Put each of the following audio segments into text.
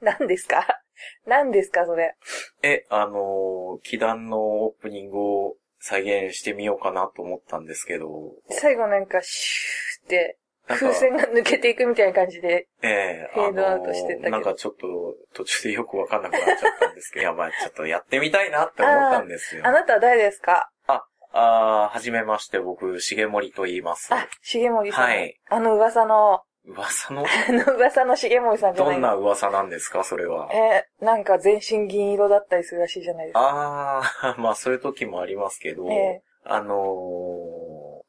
何ですか？何ですか、それ。え、あのー、祈願のオープニングを再現してみようかなと思ったんですけど。最後なんか、シューって、風船が抜けていくみたいな感じで。ええフェードアウトしてたけどあのーなんかちょっと途中でよくわかんなくなっちゃったんですけど、い や、まあちょっとやってみたいなって思ったんですよ。あなたは誰ですか？あー、はじめまして、僕、重森と言います。あ、重森さん。はいあの噂の、噂の、あの噂の重森さんじゃないどんな噂なんですか、それは？えーなんか全身銀色だったりするらしいじゃないですか。あー、まあそういう時もありますけど、ええあの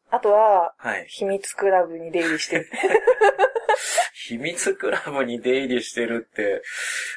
あとは、ー、はい。秘密クラブに出入りしてる。秘密クラブに出入りしてるって、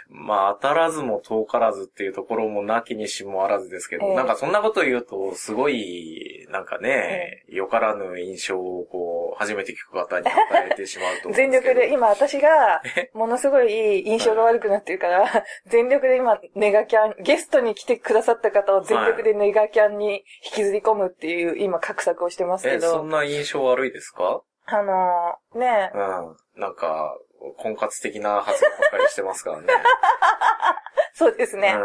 まあ当たらずも遠からずっていうところもなきにしもあらずですけど、ええ。なんかそんなこと言うと、すごい、なんかね、よからぬ印象をこう、初めて聞く方に与えてしまうと思うん全。力で、今私が、ものすごい印象が悪くなってるから、全力で今、ネガキャン、ゲストに来てくださった方を全力でネガキャンに引きずり込むっていう、今、画策をしてますけえ、そどん、な印象悪いですか？あのー、ねうん。なんか、婚活的な発言ばっかりしてますからね。そうですね。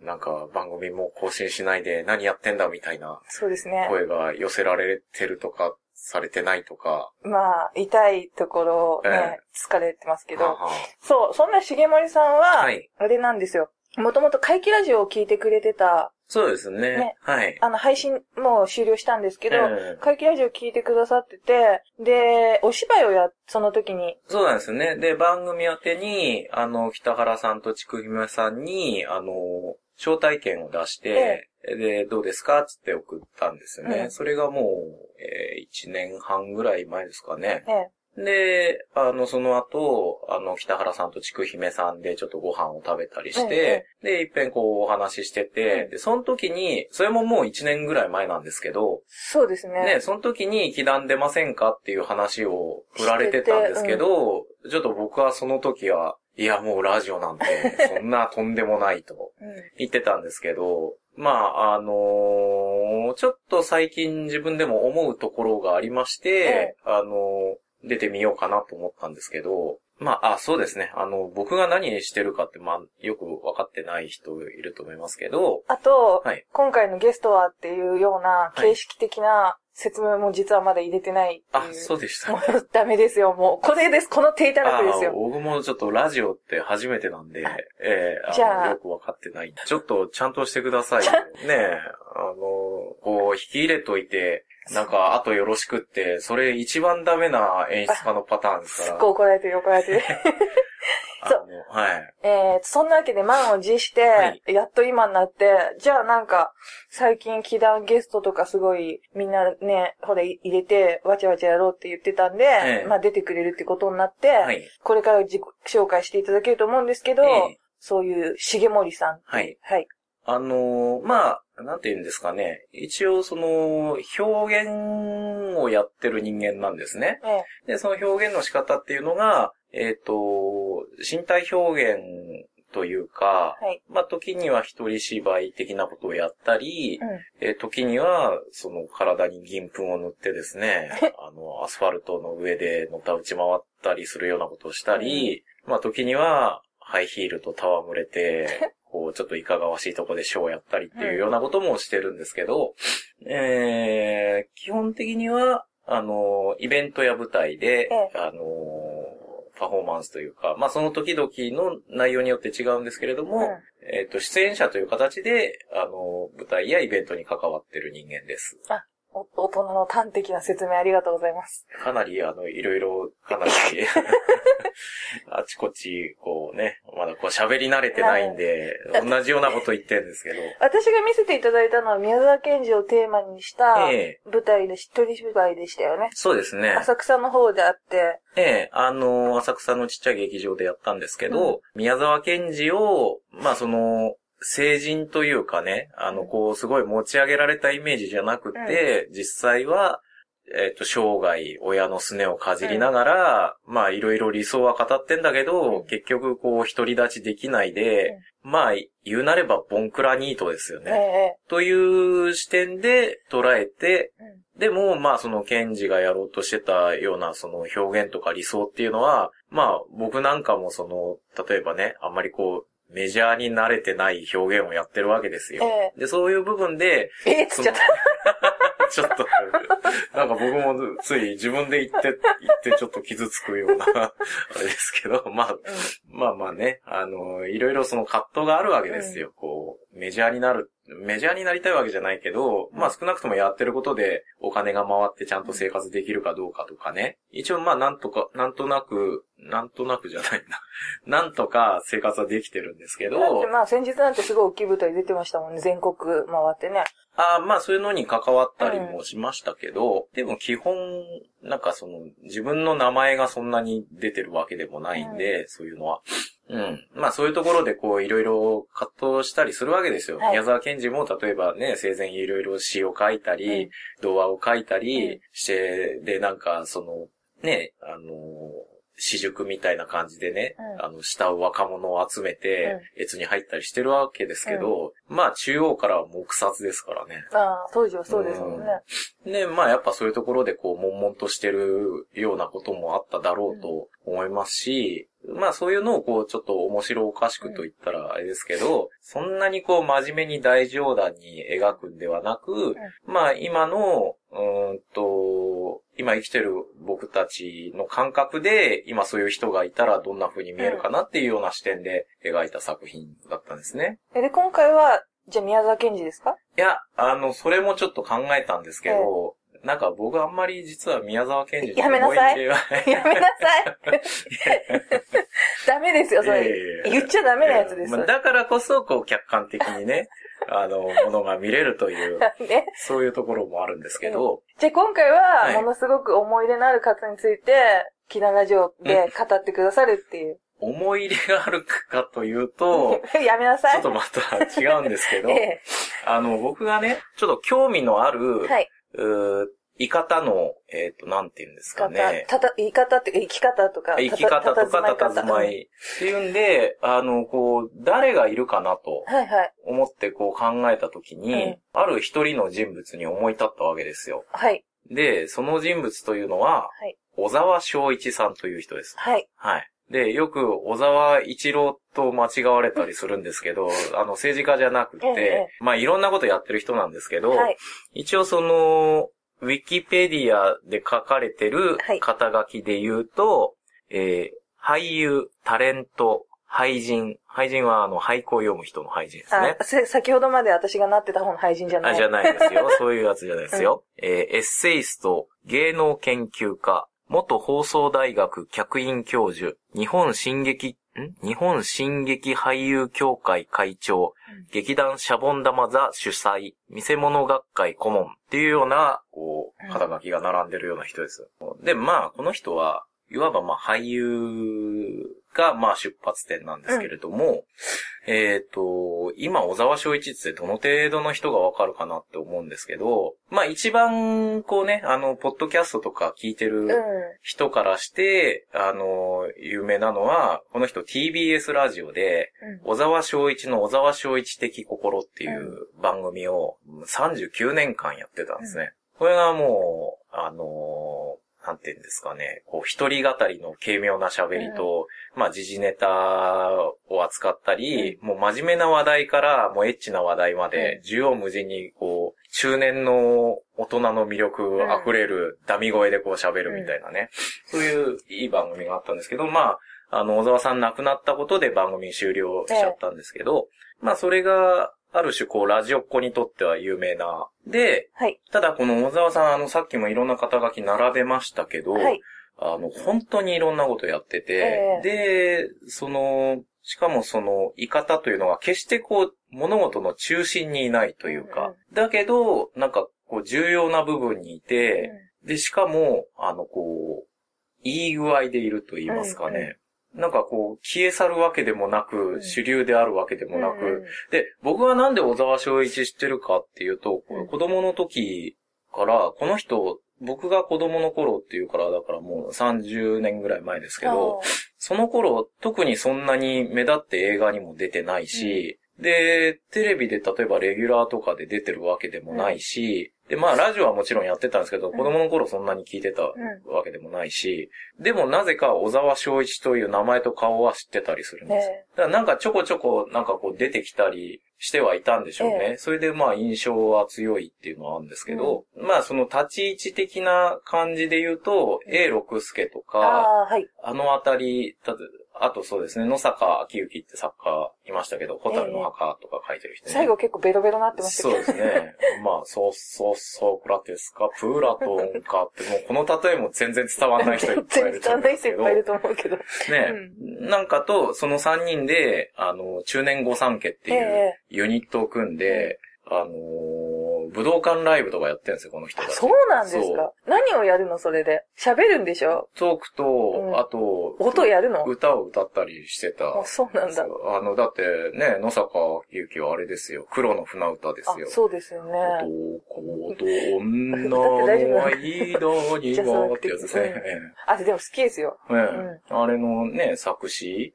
うん。なんか番組も更新しないで何やってんだみたいなそうですね。声が寄せられてるとか、されてないとか。まあ、痛いところをね、え疲れてますけど、はあはそう、そんな重森さんは、はいあれなんですよ。もともと怪奇ラジオを聞いてくれてた、そうですね。ねはい。あの、配信もう終了したんですけど、ええ怪奇ラジオ聞いてくださってて、で、お芝居をや、その時に、そうなんですね。で、番組宛てに、あの、北原さんとちくひめさんに、あの、招待券を出して、で、どうですかつって送ったんですよね。うんそれがもう、えー、1年半ぐらい前ですかね。ね、で、あの、その後、あの、北原さんとちくひめさんでちょっとご飯を食べたりして、で、いっぺんこうお話ししてて、うん。で、その時に、それももう1年ぐらい前なんですけど、そうですね。ね、その時に祈願出ませんかっていう話を振られてたんですけど、ちょっと僕はその時は、いや、もうラジオなんて、そんなとんでもないとうん。言ってたんですけど、まあ、あのーちょっと最近自分でも思うところがありまして、あのー出てみようかなと思ったんですけど、まあ、あ、そうですね。あの、僕が何してるかって、まあ、よく分かってない人いると思いますけど、あと、はい今回のゲストはっていうような形式的な説明も実はまだ入れてないい、う。そうでしたもう ダメですよ、もう。これです、この低たらくですあーよ。僕もちょっとラジオって初めてなんで、ええじゃあのよくわかってない。ちょっとちゃんとしてくださいよ。ねえ、あの、こう、引き入れといて、なんか、あとよろしくって、それ一番ダメな演出家のパターンですから。すっごい怒られてる、怒られてる。あそうの、はい。えー、そんなわけで満を持して、はいやっと今になって、じゃあなんか、最近祈願ゲストとかすごい、みんなね、ほら入れて、わちゃわちゃやろうって言ってたんで、ええまあ出てくれるってことになって、はい。これから自己紹介していただけると思うんですけど、ええそういう重森さん。はい。はい。あのーまあ、なんて言うんですかね。一応、その、表現をやってる人間なんですね。ええで、その表現の仕方っていうのが、えっ、と、身体表現というか、はい。まあ、時には一人芝居的なことをやったり、うん。えー時には、その体に銀粉を塗ってですね、あの、アスファルトの上でのた打ち回ったりするようなことをしたり、まあ、時には、ハイヒールと戯れて、こう、ちょっといかがわしいとこでショーをやったりっていうようなこともしてるんですけど、えー、基本的には、あの、イベントや舞台で、えあの、パフォーマンスというか、まあ、その時々の内容によって違うんですけれども、うんえっ、と、出演者という形で、あの、舞台やイベントに関わってる人間です。お大人の端的な説明ありがとうございます。かなり、あの、いろいろ、かなり、あちこち、こうね、まだこう喋り慣れてないんで、同じようなこと言ってるんですけど、私が見せていただいたのは宮沢賢治をテーマにしたええ舞台で一人芝居でしたよね。そうですね。浅草の方であって、ええ、あの、浅草のちっちゃい劇場でやったんですけど、宮沢賢治を、まあその、成人というかね、あの、こう、すごい持ち上げられたイメージじゃなくて、実際は、えっ、と、生涯、親のすねをかじりながら、まあ、いろいろ理想は語ってんだけど、うん。結局、こう、独り立ちできないで、まあ、言うなれば、ボンクラニートですよええね。という視点で捉えて、ええでも、まあ、その、ケンジがやろうとしてたような、その、表現とか理想っていうのは、まあ、僕なんかもその、例えばね、あんまりこう、メジャーに慣れてない表現をやってるわけですよ。えで、そういう部分で、えええつっちゃった。ちょっと、なんか僕もつい自分で言って、言ってちょっと傷つくような、あれですけど、まあ、まあまあね、あの、いろいろその葛藤があるわけですよ。こう、メジャーになる、メジャーになりたいわけじゃないけど、まあ少なくともやってることでお金が回ってちゃんと生活できるかどうかとかね。一応まあなんとか、なんとなく、なんとなくじゃないな。なんとか生活はできてるんですけど、だってまあ先日なんてすごい大きい舞台出てましたもんね。全国回ってね。ああ、まあそういうのに関わったりもしましたけど、でも基本、なんかその、自分の名前がそんなに出てるわけでもないんで、そういうのは。うん。まあそういうところでこういろいろ葛藤したりするわけですよ。はい宮沢賢治も例えばね、生前いろいろ詩を書いたり、うん童話を書いたうんりして、でなんかその、ね、あの、私塾みたいな感じでね、うんあの、慕う若者を集めて、越に入ったりしてるわけですけど、まあ中央からは黙殺ですからね。ああ、当時はそうですもんね。で、まあやっぱそういうところでこう、悶々としてるようなこともあっただろうと思いますし、まあそういうのをこう、ちょっと面白おかしくと言ったらあれですけど、そんなにこう、真面目に大冗談に描くんではなく、まあ今の、うーんと、今生きてる僕たちの感覚で、今そういう人がいたらどんな風に見えるかなっていうような視点で描いた作品だったんですね。えで、今回は、じゃあ宮沢賢治ですか？いや、あの、それもちょっと考えたんですけど、なんか僕あんまり実は宮沢賢治やめなさい思入れはやめなさい。ダメですよ、そいやいれやいや。言っちゃダメなやつです。まあだからこそ、こう、客観的にね、あの、ものが見れるという、ね。そういうところもあるんですけど、じゃあ今回はものすごく思い入れのある方について、キナラジオで語ってくださるっていう。思い入れがあるかというと、やめなさい。ちょっとまた違うんですけど、えあの、僕がね、ちょっと興味のある、えはい。うー言い方の、えっ、と、なんて言うんですかね。たた、言い方って、生き方とか。生き方とかた佇まいっていうんで、あの、こう、誰がいるかなとはいはい。思ってこう考えたときに、うんある一人の人物に思い立ったわけですよ。はい。で、その人物というのは、はい。小沢昭一さんという人です。はい。はい。で、よく小沢一郎と間違われたりするんですけど、あの、政治家じゃなくて、ええまあ、いろんなことやってる人なんですけど、はい。一応その、ウィキペディアで書かれてるはい肩書きで言うと、えー俳優、タレント、俳人。俳人はあの、俳句を読む人の俳人ですねあ、。せ先ほどまで私がなってた方の俳人じゃない。あ、じゃないですよ。そういうやつじゃないですよ。えーエッセイスト、芸能研究家、元放送大学客員教授、日本新劇、ん？日本新劇俳優協会会長、うん。劇団シャボン玉座主催、見せ物学会顧問っていうような、こう、うん。肩書きが並んでるような人です。で、まあ、この人は、いわばまあ俳優がまあ出発点なんですけれども、えっ、と、今小沢昭一ってどの程度の人がわかるかなって思うんですけど、まあ一番こうね、あの、ポッドキャストとか聞いてるうん。人からして、あの、有名なのは、この人 TBS ラジオで、うん。小沢昭一の小沢昭一的心っていう番組を39年間やってたんですね。これがもう、あのなんて言うんですかね、こう、一人語りの軽妙な喋りと、まあ、時事ネタを扱ったり、もう真面目な話題から、もうエッチな話題まで、縦横無尽に、こう、中年の大人の魅力溢れるダミ声でこう喋るみたいなね、そういういい番組があったんですけど、まあ、あの、小沢さん亡くなったことで番組終了しちゃったんですけど、まあ、それが、ある種、こう、ラジオっ子にとっては有名な。で、はい。ただこの小沢さん、あの、さっきもいろんな肩書き並べましたけど、はい。あの、本当にいろんなことやってて、で、その、しかもその、言い方というのが決してこう、物事の中心にいないというか、だけど、なんか、こう、重要な部分にいて、で、しかも、あの、こう、いい具合でいると言いますかね。うんうなんかこう、消え去るわけでもなく、ん。主流であるわけでもなく、うんで、僕はなんで小沢昭一知ってるかっていうと、うん。子供の時から、この人僕が子供の頃っていうから、だからもう30年ぐらい前ですけど、その頃、特にそんなに目立って映画にも出てないし、うん、で、テレビで例えばレギュラーとかで出てるわけでもないし、で、まあ、ラジオはもちろんやってたんですけど、子供の頃そんなに聞いてたわけでもないし、でもなぜか小沢昭一という名前と顔は知ってたりするんです。だからなんかちょこちょこなんかこう出てきたりしてはいたんでしょうね。それでまあ印象は強いっていうのはあるんですけど、まあその立ち位置的な感じで言うと、A 六助とか、あのあたり、あとそうですね、野坂昭之って作家いましたけど、ホタルの墓とか書いてる人ね、最後結構ベロベロなってましたけど。そうですね。まあ、そうそうそう、クラテスか、プーラトンかって、もうこの例えも全然伝わんない人いっぱいいる伝わんない人いっぱいいると思うけど。ね、うん、なんかと、その3人で、あの、中年御三家っていうユニットを組んで、あのー武道館ライブとかやってるんですよ、この人が。そうなんですか？何をやるの、それで？喋るんでしょ？トークと、うん、あと、音やるの？歌を歌ったりしてた。あ、そうなんだ。あの、だってね、野坂ゆきはあれですよ。黒の船歌ですよ。そうですよね。男と女の？間にはってやつですね。あ、でも好きですよ。うん。あれのね、作詞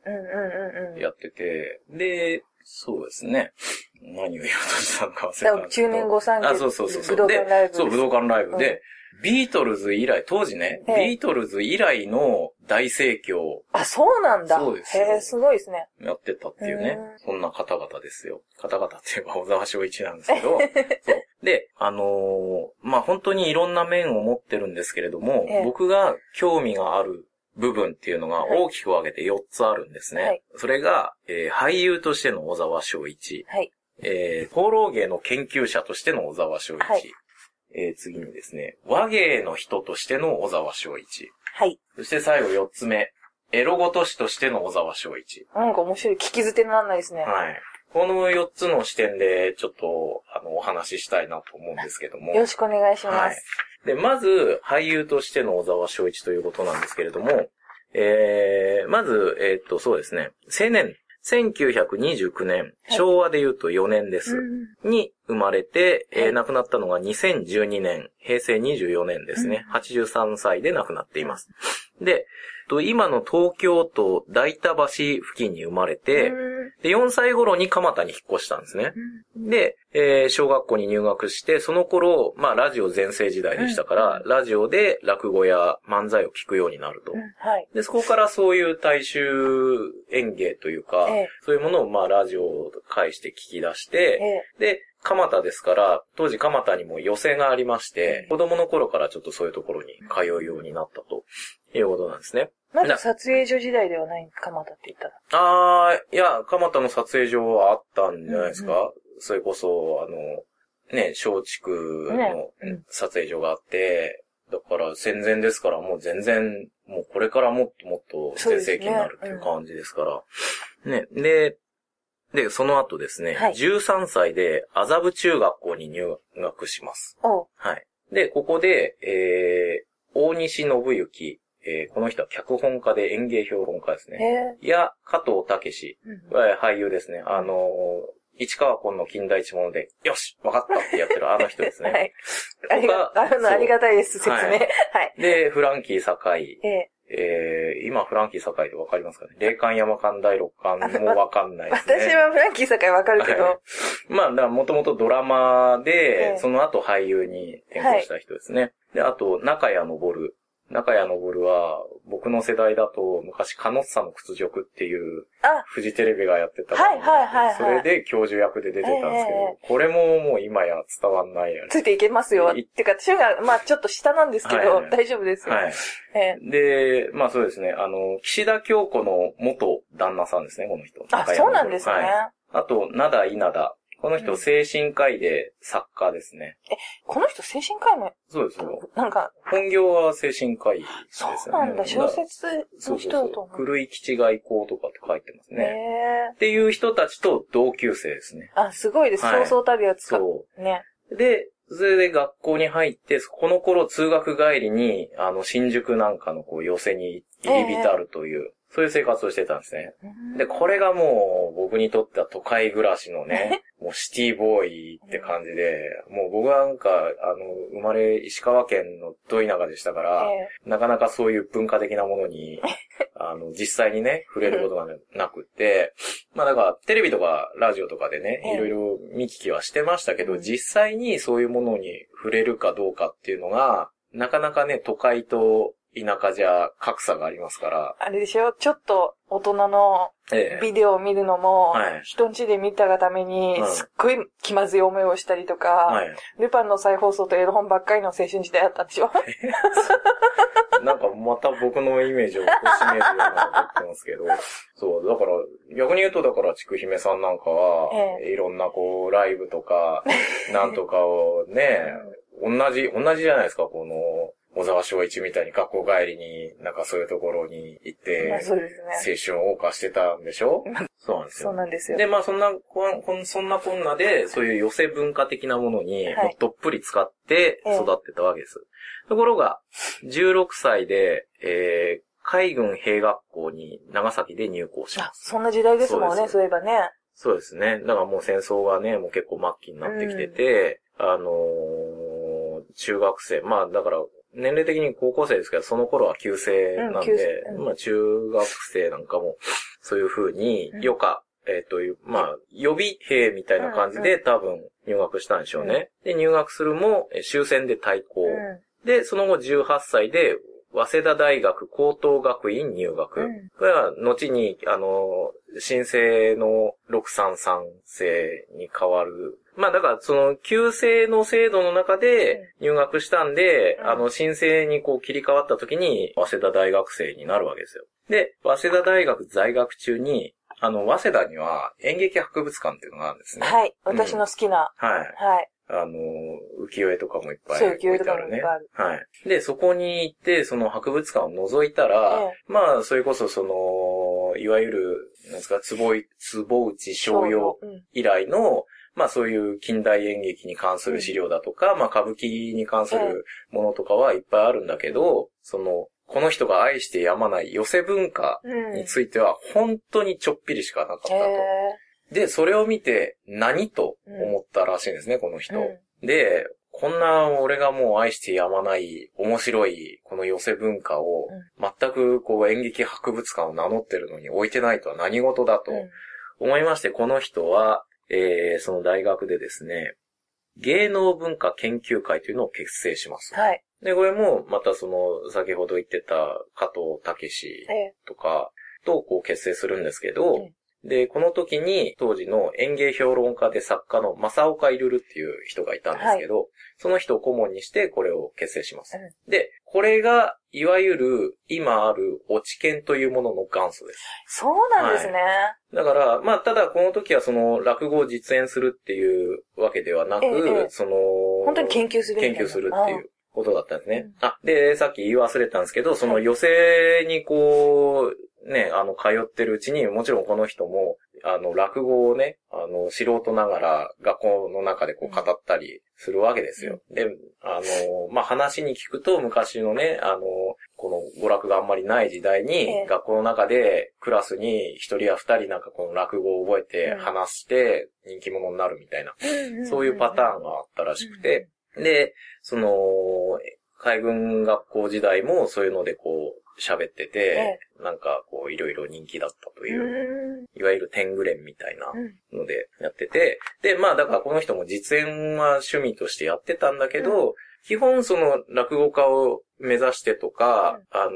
やってて、で、そうですね。何を言おうとしたのか忘れたんですけど。中年後産あ、そうそうそうそう。武道館ライブ。そう、武道館ライブで、ビートルズ以来、当時ね、ビートルズ以来の大盛況。あ、そうなんだ。そうですへえ、すごいですね。やってたっていうね。そんな方々ですよ。方々って言えば小沢昭一なんですけど。そう。で、あのー、まあ、本当にいろんな面を持ってるんですけれども、僕が興味がある部分っていうのが大きく分けて4つあるんですね。はい、それが、えー、俳優としての小沢昭一。はい。えー、放浪芸の研究者としての小沢昭一。はい。えー、次にですね、和芸の人としての小沢昭一。はい。そして最後4つ目、エロごとしとしての小沢昭一。なんか面白い。聞き捨てにならないですね。はい。この4つの視点で、ちょっと、あの、お話ししたいなと思うんですけども。よろしくお願いします。はい。で、まず、俳優としての小沢昭一ということなんですけれども、えー、まず、えー、っと、そうですね、青年、1929年、昭和で言うと4年です。に生まれて、えー、亡くなったのが2012年、平成24年ですね。83歳で亡くなっています。で、今の東京都大田橋付近に生まれて、で4歳頃に蒲田に引っ越したんですね。で、えー、小学校に入学して、その頃、まあラジオ全盛時代でしたから、ラジオで落語や漫才を聞くようになると。はい、で、そこからそういう大衆演芸というか、そういうものをまあラジオを介して聞き出して、で、蒲田ですから、当時蒲田にも寄席がありまして、子供の頃からちょっとそういうところに通うようになったということなんですね。まだ撮影所時代ではない蒲田って言ったら。ああ、いや、蒲田の撮影所はあったんじゃないですか、うんうん、それこそ、あの、ね、松竹の撮影所があって、だから戦前ですからもう全然、もうこれからもっともっと全盛期になるっていう感じですから。ね、ね、で、で、その後ですね、はい、13歳で麻布中学校に入学します。はい。で、ここで、えー、大西信之、えー、この人は脚本家で演芸評論家ですね。や、加藤武史、うん、俳優ですね。あのー、市川崑の近代一物で、よしわかったってやってるあの人ですね。はい。ありが、あの、ありがたいです、説明。はい。はい、で、フランキー堺。ええー、今、フランキー堺でわかりますかね？霊感山間第六感もわかんないですね。私はフランキー堺わかるけど。はい、まあ、だからもともとドラマで、その後俳優に転向した人ですね。はい、で、あと、中谷昇。中谷昇は、僕の世代だと、昔、カノッサの屈辱っていう、フジテレビがやってたはいはいはい、はい、それで教授役で出てたんですけど、えー、これももう今や伝わんないやついていけますよ。ってか、私が、まあちょっと下なんですけど、はい、大丈夫ですよ。はい。えー、で、まあそうですね、あの、岸田京子の元旦那さんですね、この人。あ、そうなんですね。はい、あと、灘稲田この人、精神科医で作家ですね。え、この人精神科医の？そうですよ。なんか。本業は精神科医ですね。そうなんだ、小説の人だと思う。狂い基地外交とかって書いてますね。へっていう人たちと同級生ですね。あ、すごいです。そうそうたるやつか。そう。ね。で、それで学校に入って、この頃通学帰りに、あの、新宿なんかのこう寄せに入り浸るという、そういう生活をしてたんですね。うん。で、これがもう僕にとっては都会暮らしのね、もうシティボーイって感じで、もう僕はなんか、あの、生まれ石川県のど田舎でしたから、え。なかなかそういう文化的なものに、あの、実際にね、触れることがなくって、まあだから、テレビとかラジオとかでね、ええ。いろいろ見聞きはしてましたけど、うん。実際にそういうものに触れるかどうかっていうのが、なかなかね、都会と田舎じゃ格差がありますから、あれでしょ？ちょっと大人のええ。ビデオを見るのも、はい。人ん家で見たがためにう、ん。すっごい気まずい思いをしたりとか、はい。ルパンの再放送とエロ本ばっかりの青春時代だったんでしょ？なんかまた僕のイメージを貶めるようなこと言ってますけど、そう、だから、逆に言うとだから、ちくひめさんなんかは、えいろんなこう、ライブとか、なんとかをね、同じ、同じじゃないですか、この、小沢昭一みたいに学校帰りに、なんかそういうところに行って、まあそうですね。青春を謳歌してたんでしょ？そうなんですよそう。なんですよ。で、まあそんなこん、こんそんなこんなで、そういう寄せ文化的なものに、はいどっぷり使ってええ育ってたわけです。ところが、16歳で、えー、海軍兵学校に長崎で入校しまあ、す。そんな時代ですもんね、そういえばね。そうですね。だからもう戦争がね、もう結構末期になってきてて、あのー中学生、まあだから、年齢的に高校生ですけど、その頃は旧制なんうんうんまあ中学生なんかも、そういう風にうん、余暇、えっ、という、まあ、予備兵みたいな感じで多分入学したんでしょうね。で、入学するも、え終戦で退校。うんで、その後18歳で、早稲田大学高等学院入学。うんこれは、後に、あの、新制の633制に変わる。まあだから、その、旧制の制度の中で入学したんで、うんあの、新制にこう切り替わった時に、早稲田大学生になるわけですよ。で、早稲田大学在学中に、あの、早稲田には演劇博物館っていうのがあるんですね。はい。私の好きな。はい。はい。あの、浮世絵とかもいっぱいそう置いてある浮世絵とかもいねっぱいある。はい。で、そこに行って、その博物館を覗いたら、えまあ、それこそその、いわゆる、なんですか、坪井、坪内商用うん。以来の、まあそういう近代演劇に関する資料だとか、まあ歌舞伎に関するものとかはいっぱいあるんだけど、その、この人が愛してやまない寄せ文化うん。については本当にちょっぴりしかなかったへと。で、それを見て何と思ったらしいんですね、この人。うん。で、こんな俺がもう愛してやまない面白いこの寄せ文化を全くこう演劇博物館を名乗ってるのに置いてないとは何事だとうん。思いまして、この人は、えー、その大学でですね、芸能文化研究会というのを結成します。はい。で、これもまたその先ほど言ってた加藤武。とかとこう結成するんですけど、うんで、この時に当時の演芸評論家で作家の正岡いるるっていう人がいたんですけど、その人を顧問にしてこれを結成します。うで、これがいわゆる今ある落ち研というものの元祖です。そうなんですね。だから、まあ、ただこの時はその落語を実演するっていうわけではなく、ええええその、本当に研究する研究するっていうことだったんですね。あ、で、さっき言い忘れたんですけど、そのはい寄席にこう、ね、あの、通ってるうちに、もちろんこの人も、あの、落語をね、あの、素人ながら学校の中でこう語ったりするわけですよ。で、あの、まあ、話に聞くと昔のね、あの、この娯楽があんまりない時代えにえ、学校の中でクラスに一人や二人なんかこの落語を覚えてうん。話して人気者になるみたいな、うんそういうパターンがあったらしくて、で、その、海軍学校時代もそういうのでこう喋ってて、なんかこういろいろ人気だったとういう、ん。いわゆる天狗連みたいなうん。のでやってて、で、まあだからこの人も実演は趣味としてやってたんだけど、基本その落語家を目指してとか、あのー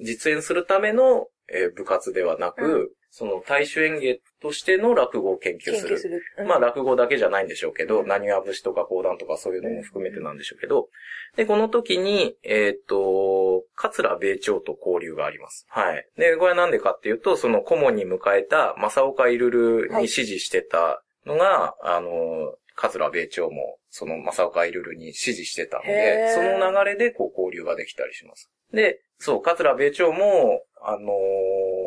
実演するための、えー部活ではなく、うその大衆演芸としての落語を研究する。する。うんまあ落語だけじゃないんでしょうけど、うん何わ節とか講談とかそういうのも含めてなんでしょうけど、で、この時に、えっ、と、桂米朝と交流があります。はい。で、これはなんでかっていうと、その顧問に迎えた正岡いるるに支持してたのが、あの、桂米朝も、その正岡いるるに支持してたのへで、ーその流れでこう交流ができたりします。で、そう、桂米朝も、あのー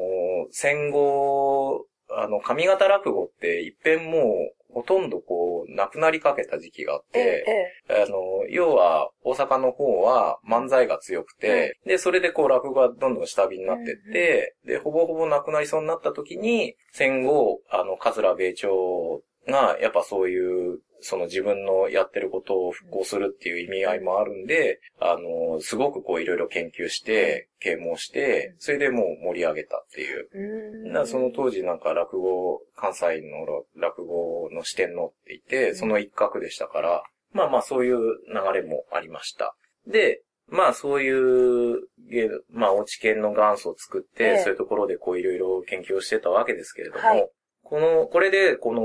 戦後、あの、上方落語って一遍もう、ほほとんどこう、なくなりかけた時期があっええ、て、ええ。あの、要は、大阪の方は漫才が強くて、で、それでこう、落語がどんどん下火になってって、で、ほぼほぼなくなりそうになった時に、戦後、あの、桂米朝が、やっぱそういう、その自分のやってることを復興するっていう意味合いもあるんで、あの、すごくこういろいろ研究して、啓蒙して、それでもう盛り上げたっていう。その当時なんか落語、関西の落語の四天王って言って、その一角でしたから、まあまあそういう流れもありました。で、まあそういう、芸まあ、落ち研の元祖を作って、ええそういうところでこういろいろ研究をしてたわけですけれども、はいこの、これで、この、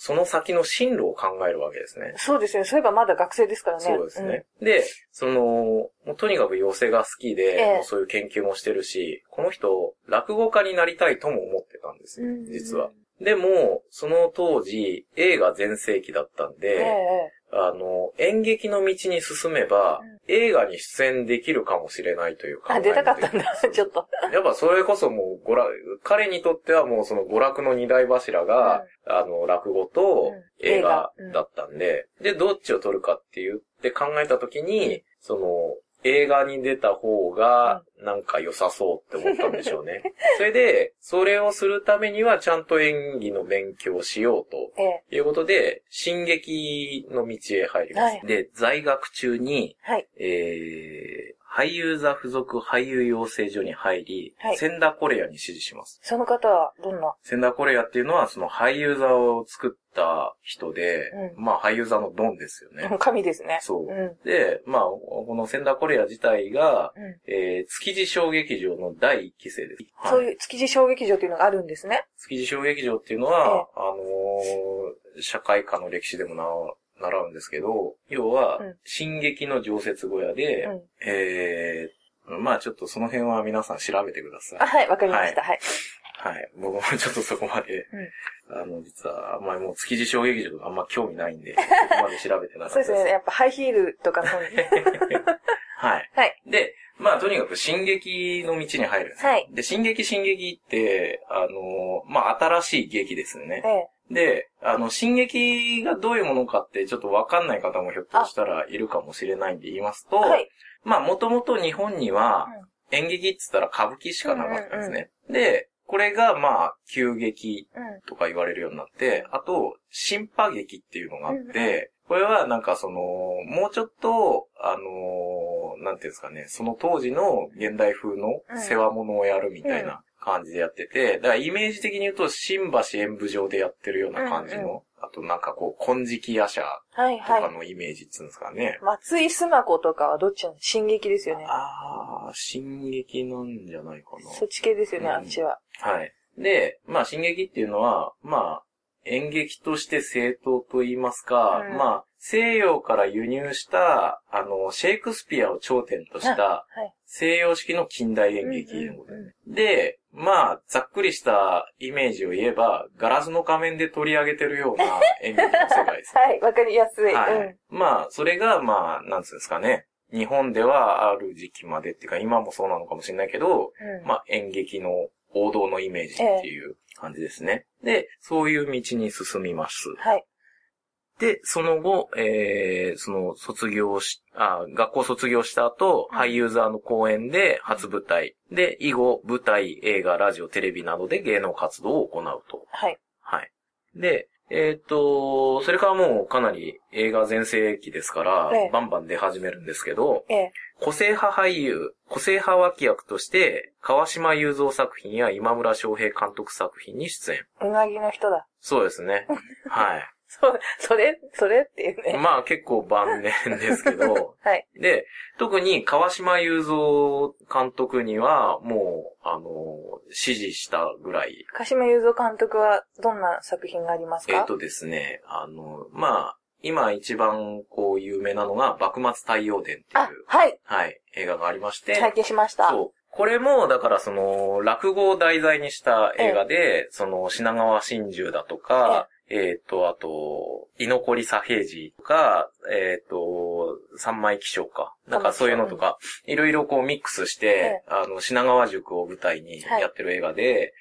その先の進路を考えるわけですね。そうですね。そういえばまだ学生ですからね。そうですね。で、その、もうとにかく寄せが好きで、ええもうそういう研究もしてるし、この人、落語家になりたいとも思ってたんですようん。実は。。でも、その当時、映画全盛期だったんええで、え。あの、演劇の道に進めば、映画に出演できるかもしれないという考えあ、出たかったんだ。ちょっと。やっぱそれこそもう、娯楽、彼にとってはもうその娯楽の二大柱が、あの、落語とうん。映画映画。うん。だったんで、で、どっちを取るかって言って考えたときに、その、映画に出た方が、なんか良さそうって思ったんでしょうね。それで、それをするためにはちゃんと演技の勉強をしようと。ええいうことで、進撃の道へ入ります。はいで、在学中に、はい。えー、俳優座付属俳優養成所に入り、はいセンダーコレアに指示します。その方はどんな？センダーコレアっていうのは、その俳優座を作った人で、うまあ俳優座のドンですよね。神ですね。そうう。ん。で、まあ、このセンダーコレア自体が、うんえー、築地小劇場の第一期生です。そうう。いう築地小劇場というのがあるんですね。築地小劇場っていうのは、あのー社会科の歴史でもな習うんですけど、要はうん、進撃の常設小屋で、うんえー、まあちょっとその辺は皆さん調べてくださいあ、。はい、わかりました。はい。はい。僕もちょっとそこまで、あの、実はあんまりもう築地小劇場とかあんま興味ないんで、そこまで調べてなかったです。そうですね。やっぱハイヒールとかそうですね。はい。はい。で、まあとにかく進撃の道に入るんですよはいで、進撃進撃って、あの、まあ新しい劇ですよねえ。え。で、あの、進撃がどういうものかってちょっとわかんない方もひょっとしたらいるかもしれないんで言いますと、はい。まあもともと日本にはうん演劇って言ったら歌舞伎しかなかったんですね。で、これがまあ旧劇うん。とか言われるようになって、あと、新派劇っていうのがあっうんて、これはなんかその、もうちょっと、あのーなんていうんですかね、その当時の現代風の世話物をやるみたいな感じでやってて、だからイメージ的に言うと、新橋演舞場でやってるような感じの、うんうあとなんかこう、金色夜叉はい、とかはい。のイメージっていうんですかね。松井須磨子とかはどっちなの進撃ですよね。あー、進撃なんじゃないかな。そっち系ですよね、うんあっちは。はい。で、まあ、進撃っていうのは、まあ、演劇として正当と言いますか、うんまあ、西洋から輸入した、あの、シェイクスピアを頂点としたはい。西洋式の近代演劇でますで、まあ、ざっくりしたイメージを言えば、ガラスの仮面で取り上げてるような 演劇の世界です。はい、わかりやすい。はい。うん。まあ、それが、まあ、なんつうんですかね。日本ではある時期までっていうか、今もそうなのかもしれないけど、うんまあ、演劇の王道のイメージっていう感じですね。で、そういう道に進みます。はい。で、その後、えー、その卒業し、あ、学校卒業した後、うん俳優座の公演で初舞台。で、以後、舞台、映画、ラジオ、テレビなどで芸能活動を行うと。はい。はい。で、えっ、と、それからもうかなり映画全盛期ですから、ええバンバン出始めるんですけど、ええ。個性派俳優、個性派脇役として、川島雄三作品や今村翔平監督作品に出演。うなぎの人だ。そうですね。はい。そう、それ、それっていうね。まあ結構晩年ですけど、はい。で、特に川島雄三監督には、もう、あの、支持したぐらい、鹿島雄三監督はどんな作品がありますか？えっ、とですね、あの、まあ、今一番こう有名なのが、幕末太陽伝ってあいう、、はい。はい、映画がありまして、拝見しました。そう。これも、だからその、落語を題材にした映画で、その、品川真珠だとか、えっ、と、あと、居残り左平次とか、えっ、と、三枚気象か。なんかそういうのとか、いろいろこうミックスして、あの、品川塾を舞台にやってる映画で、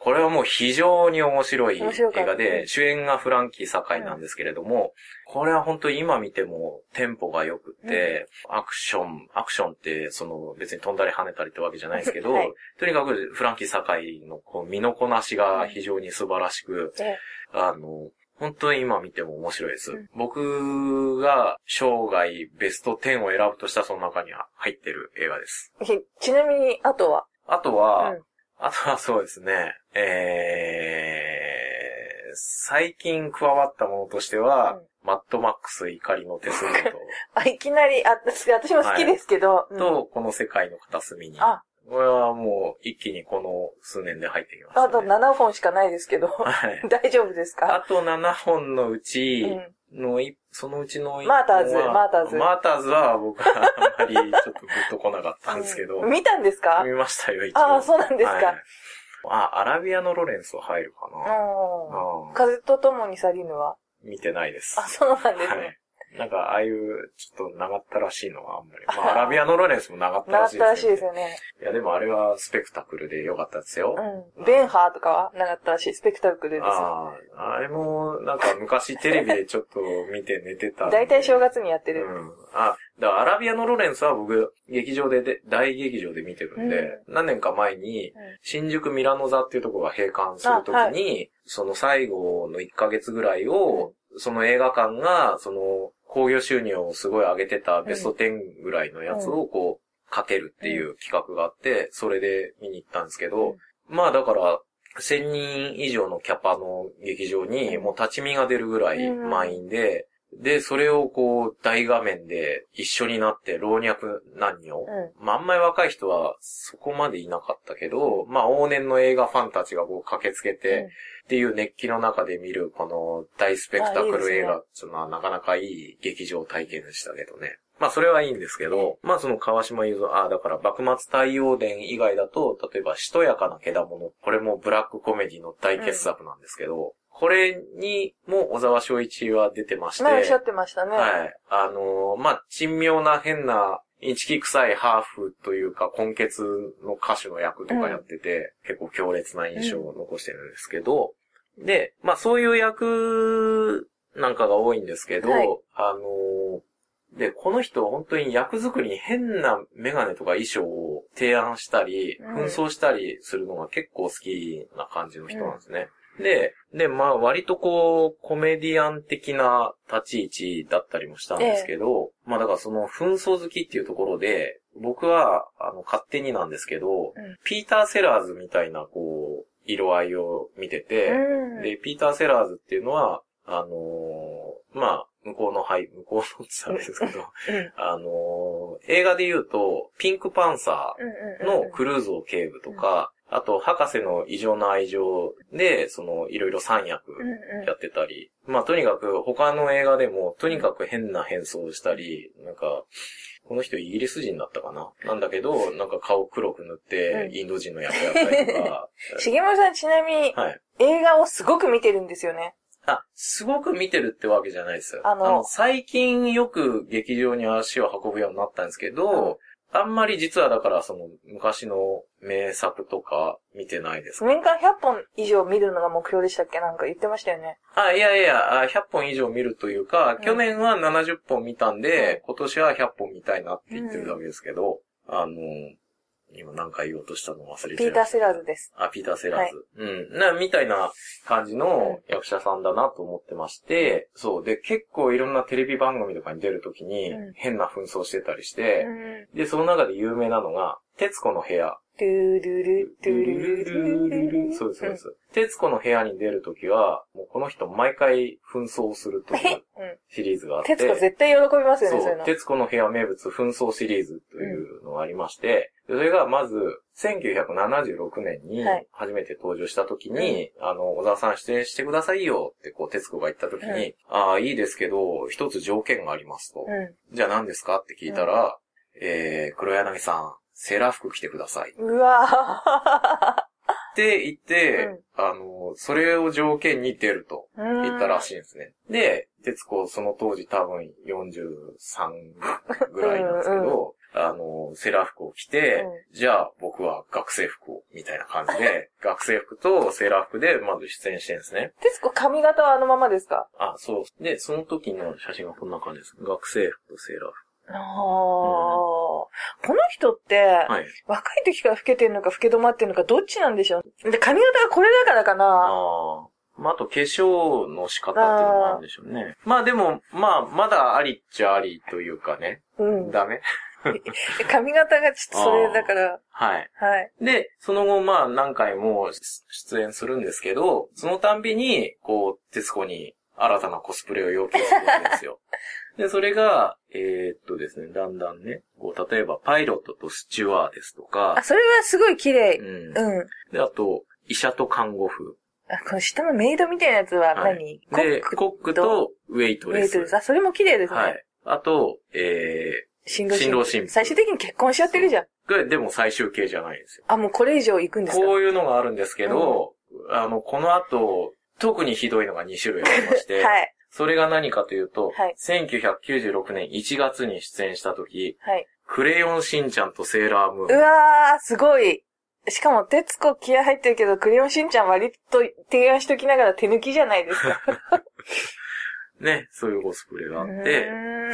これはもう非常に面白い映画で、主演がフランキー堺なんですけれども、これは本当に今見てもテンポが良くって、アクション、アクションってその別に飛んだり跳ねたりってわけじゃないですけど、はい。とにかくフランキー堺のこう身のこなしが非常に素晴らしく、えあの、本当に今見ても面白いです。うん。僕が生涯ベスト10を選ぶとしたらその中には入ってる映画です。ひちなみに、あとは、あとは、うんあとはそうですね、えー、最近加わったものとしては、マッドマックス怒りの手数料 あ、いきなり、あ、私私も好きですけど、と、うん。と、この世界の片隅に。あ、これはもう一気にこの数年で入ってきました、ね。あと7本しかないですけど、はい。大丈夫ですあかと7本のううちん。のい、そのうちの一マーターズマーターズマーターズは僕はあんまりちょっとグッと来なかったんですけど。うん見たんですか？見ましたよ、一応。ああ、そうなんですか。はいあ、アラビアのロレンスは入るかな。風と共に去りぬは？見てないです。あ、そうなんですはいね。。なんか、ああいう、ちょっと長ったらしいのはあんまり。まあ、アラビアのロレンスも長った習らしいったらしいですよ。よね。いや、でもあれはスペクタクルで良かったですよ。うん。ベンハーとかは習ったらしい。スペクタクルです。ああ、あれも、なんか昔テレビでちょっと見て寝てたんで。大体正月にやってる。うん。あ、だからアラビアのロレンスは僕、劇場でで、大劇場で見てるんで、何年か前に、うん新宿ミラノ座っていうところが閉館するときに、あその最後の1ヶ月ぐらいを、その映画館が、その、興行収入をすごい上げてたベスト10ぐらいのやつをこう、かけるっていう企画があって、それで見に行ったんですけど、まあだから、1000人以上のキャパの劇場にもう立ち見が出るぐらい満員で、で、それをこう、大画面で一緒になって老若男女、うまあ、あんまり若い人はそこまでいなかったけど、まあ、往年の映画ファンたちがこう駆けつけて、っていう熱気の中で見るこの大スペクタクル映画っていうのはなかなかいい劇場体験でしたけどね。まあそれはいいんですけど、まあその川島雄三、あだから幕末太陽伝以外だと、例えばしとやかなけだもの、これもブラックコメディの大傑作なんですけど、これにも小沢昭一は出てまして、前おっしゃってましたね。はい。あのーまあ、珍妙な変な、インチキ臭いハーフというか、根血の歌手の役とかやってて、結構強烈な印象を残してるんですけど、で、まあ、そういう役なんかが多いんですけど、はいあのーで、この人本当に役作りに変なメガネとか衣装を提案したり、うん紛争したりするのが結構好きな感じの人なんですね。で、で、まあ割とこう、コメディアン的な立ち位置だったりもしたんですけど、まあだからその紛争好きっていうところで、僕は、あの、勝手になんですけど、うん。ピーター・セラーズみたいな、こう、色合いを見てて、うん。で、ピーター・セラーズっていうのは、あのーまあ、向こうの、はい、向こうのって言ったらあれですけど、うん。あのー映画で言うと、ピンクパンサーのクルーゾー警部とか、あと、博士の異常な愛情で、その、いろいろ三役うんうんやってたり、まあ、とにかく他の映画でも、とにかく変な変装をしたり、なんか、この人イギリス人だったかな？なんだけど、なんか顔黒く塗って、うんインド人の役やったりとか、重森さんちなみにはい。映画をすごく見てるんですよね？あ、すごく見てるってわけじゃないですよ。あの最近よく劇場に足を運ぶようになったんですけど、あんまり実はだからその昔の名作とか見てないです。年間100本以上見るのが目標でしたっけ？なんか言ってましたよね。あ、いやいや、あ100本以上見るというか、うん去年は70本見たんで、今年は100本見たいなって言ってるだけですけど、あの、今何か言おうとしたの忘れちゃいました。ピーター・セラーズです。あ、ピーター・セラーズ。うん。な、みたいな感じの役者さんだなと思ってまして、そう。で、結構いろんなテレビ番組とかに出るときにうん変な紛争してたりしうて、ん。で、その中で有名なのが、徹子の部屋。ドゥルル、ドゥルル、ドゥルルルそうです、そうです。徹子の部屋に出るときは、もうこの人毎回紛争をするといううん。シリーズがあって。徹子絶対喜びますよね、そういうの。徹子の部屋名物紛争シリーズというのがありまして、でそれがまず、1976年にはい初めて登場した時に、あの、小沢さん出演してくださいよってこう、徹子が言った時に、うんああ、いいですけど、一つ条件がありますと。うじゃあ何ですか？って聞いたら、えー、黒柳さん、セーラー服着てください。っん。うわて言って、あの、それを条件に出るとぁ。言ったらい。しいんですね。で、徹子、その当時多分43ぐらいなんですけうんうんど、あの、セーラー服を着て、うじゃあ僕は学生服を、みたいな感じで、学生服とセーラー服でまず出演してるんですね。徹子髪型はあのままですか？あ、そう。で、その時の写真がこんな感じです。学生服とセーラー服。ああ、この人って、はい。若い時から老けてるのか老け止まってるのかどっちなんでしょう？で、髪型がこれだからかなああ。まあ、あと化粧の仕方っていうのもあるんでしょうね。まあでも、まあ、まだありっちゃありというかね。うん。ダメ 髪型がちょっとそれだから、はい。はい。で、その後、まあ、何回も出演するんですけど、そのたんびに、こう、徹子に新たなコスプレを要求するんですよ。で、それが、えーっとですね、だんだんね、こう、例えば、パイロットとスチュワーデスとかあ、、それはすごい綺麗う。ん。うん。で、あと、医者と看護婦。あ、この下のメイドみたいなやつははい何、で、コックとウェイトレス。メイドです。あ、それも綺麗ですね。はい。あと、え新郎新郎新婦最終的に結婚しちゃってるじゃん。でも最終形じゃないんですよ。あ、もうこれ以上行くんですか？こういうのがあるんですけど、あの、この後、特にひどいのが2種類ありまして、はい。それが何かというと、はい1996年1月に出演した時、はい。クレヨンしんちゃんとセーラームうーン。わー、すごい。しかも、徹子気合入ってるけど、クレヨンしんちゃん割と提案しときながら手抜きじゃないですか。ね、そういうコスプレがあっうて、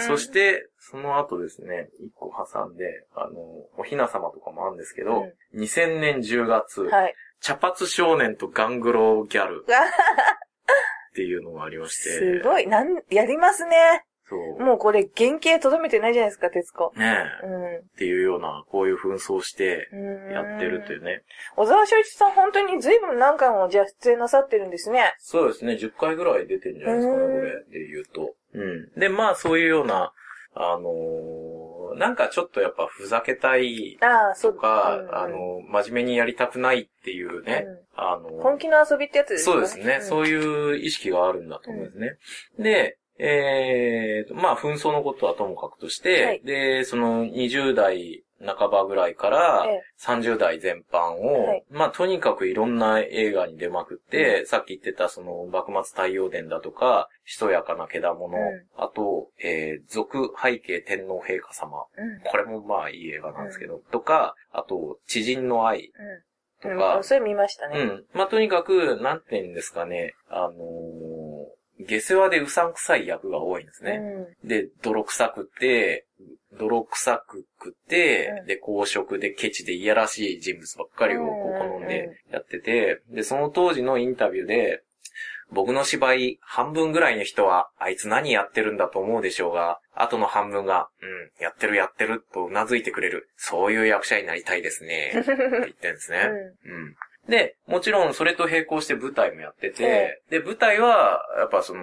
そして、その後ですね、1個挟んで、あの、おひな様とかもあるんですけど、2000年10月、はい。茶髪少年とガングロギャルっていうのがありまして、すごい。なん、やりますね。そう。もうこれ原型とどめてないじゃないですか、徹子。ねえ、うん。っていうような、こういう紛争してやってるというね。小沢昭一さん本当に随分何回もじゃあ出演なさってるんですね。そうですね、10回ぐらい出てるんじゃないですかね、うんこれで言うと。うん。で、まあそういうような、あのーなんかちょっとやっぱふざけたいああ、そうとか、うんあの、真面目にやりたくないっていうね、あの、本気の遊びってやつですかそうですね、ん。そういう意識があるんだと思うんですね。で、えーと、まあ、紛争のことはともかくとして、はい。で、その20代半ばぐらいからええ30代全般を、はいまあ、とにかくいろんな映画に出まくって、さっき言ってたその、幕末太陽伝だとか、しとやかなけだもの、うんあと、えー、俗背景天皇陛下様。うん。これもまあいい映画なんですけど、とか、あと、知人の愛とうん。かうん、、それ見ましたね。うん。まあ、とにかく、なんて言うんですかね、あのー、下世話でうさんくさい役が多いんですね。で、泥臭くて、泥臭くくて、うんで、公職でケチでいやらしい人物ばっかりをこう好んでやってて、で、その当時のインタビューで、僕の芝居、半分ぐらいの人は、あいつ何やってるんだと思うでしょうが、後の半分が、うん、やってるやってるとうなずいてくれる。そういう役者になりたいですね。って言ってるんですね。うん。で、もちろんそれと並行して舞台もやってて、で、舞台は、やっぱその、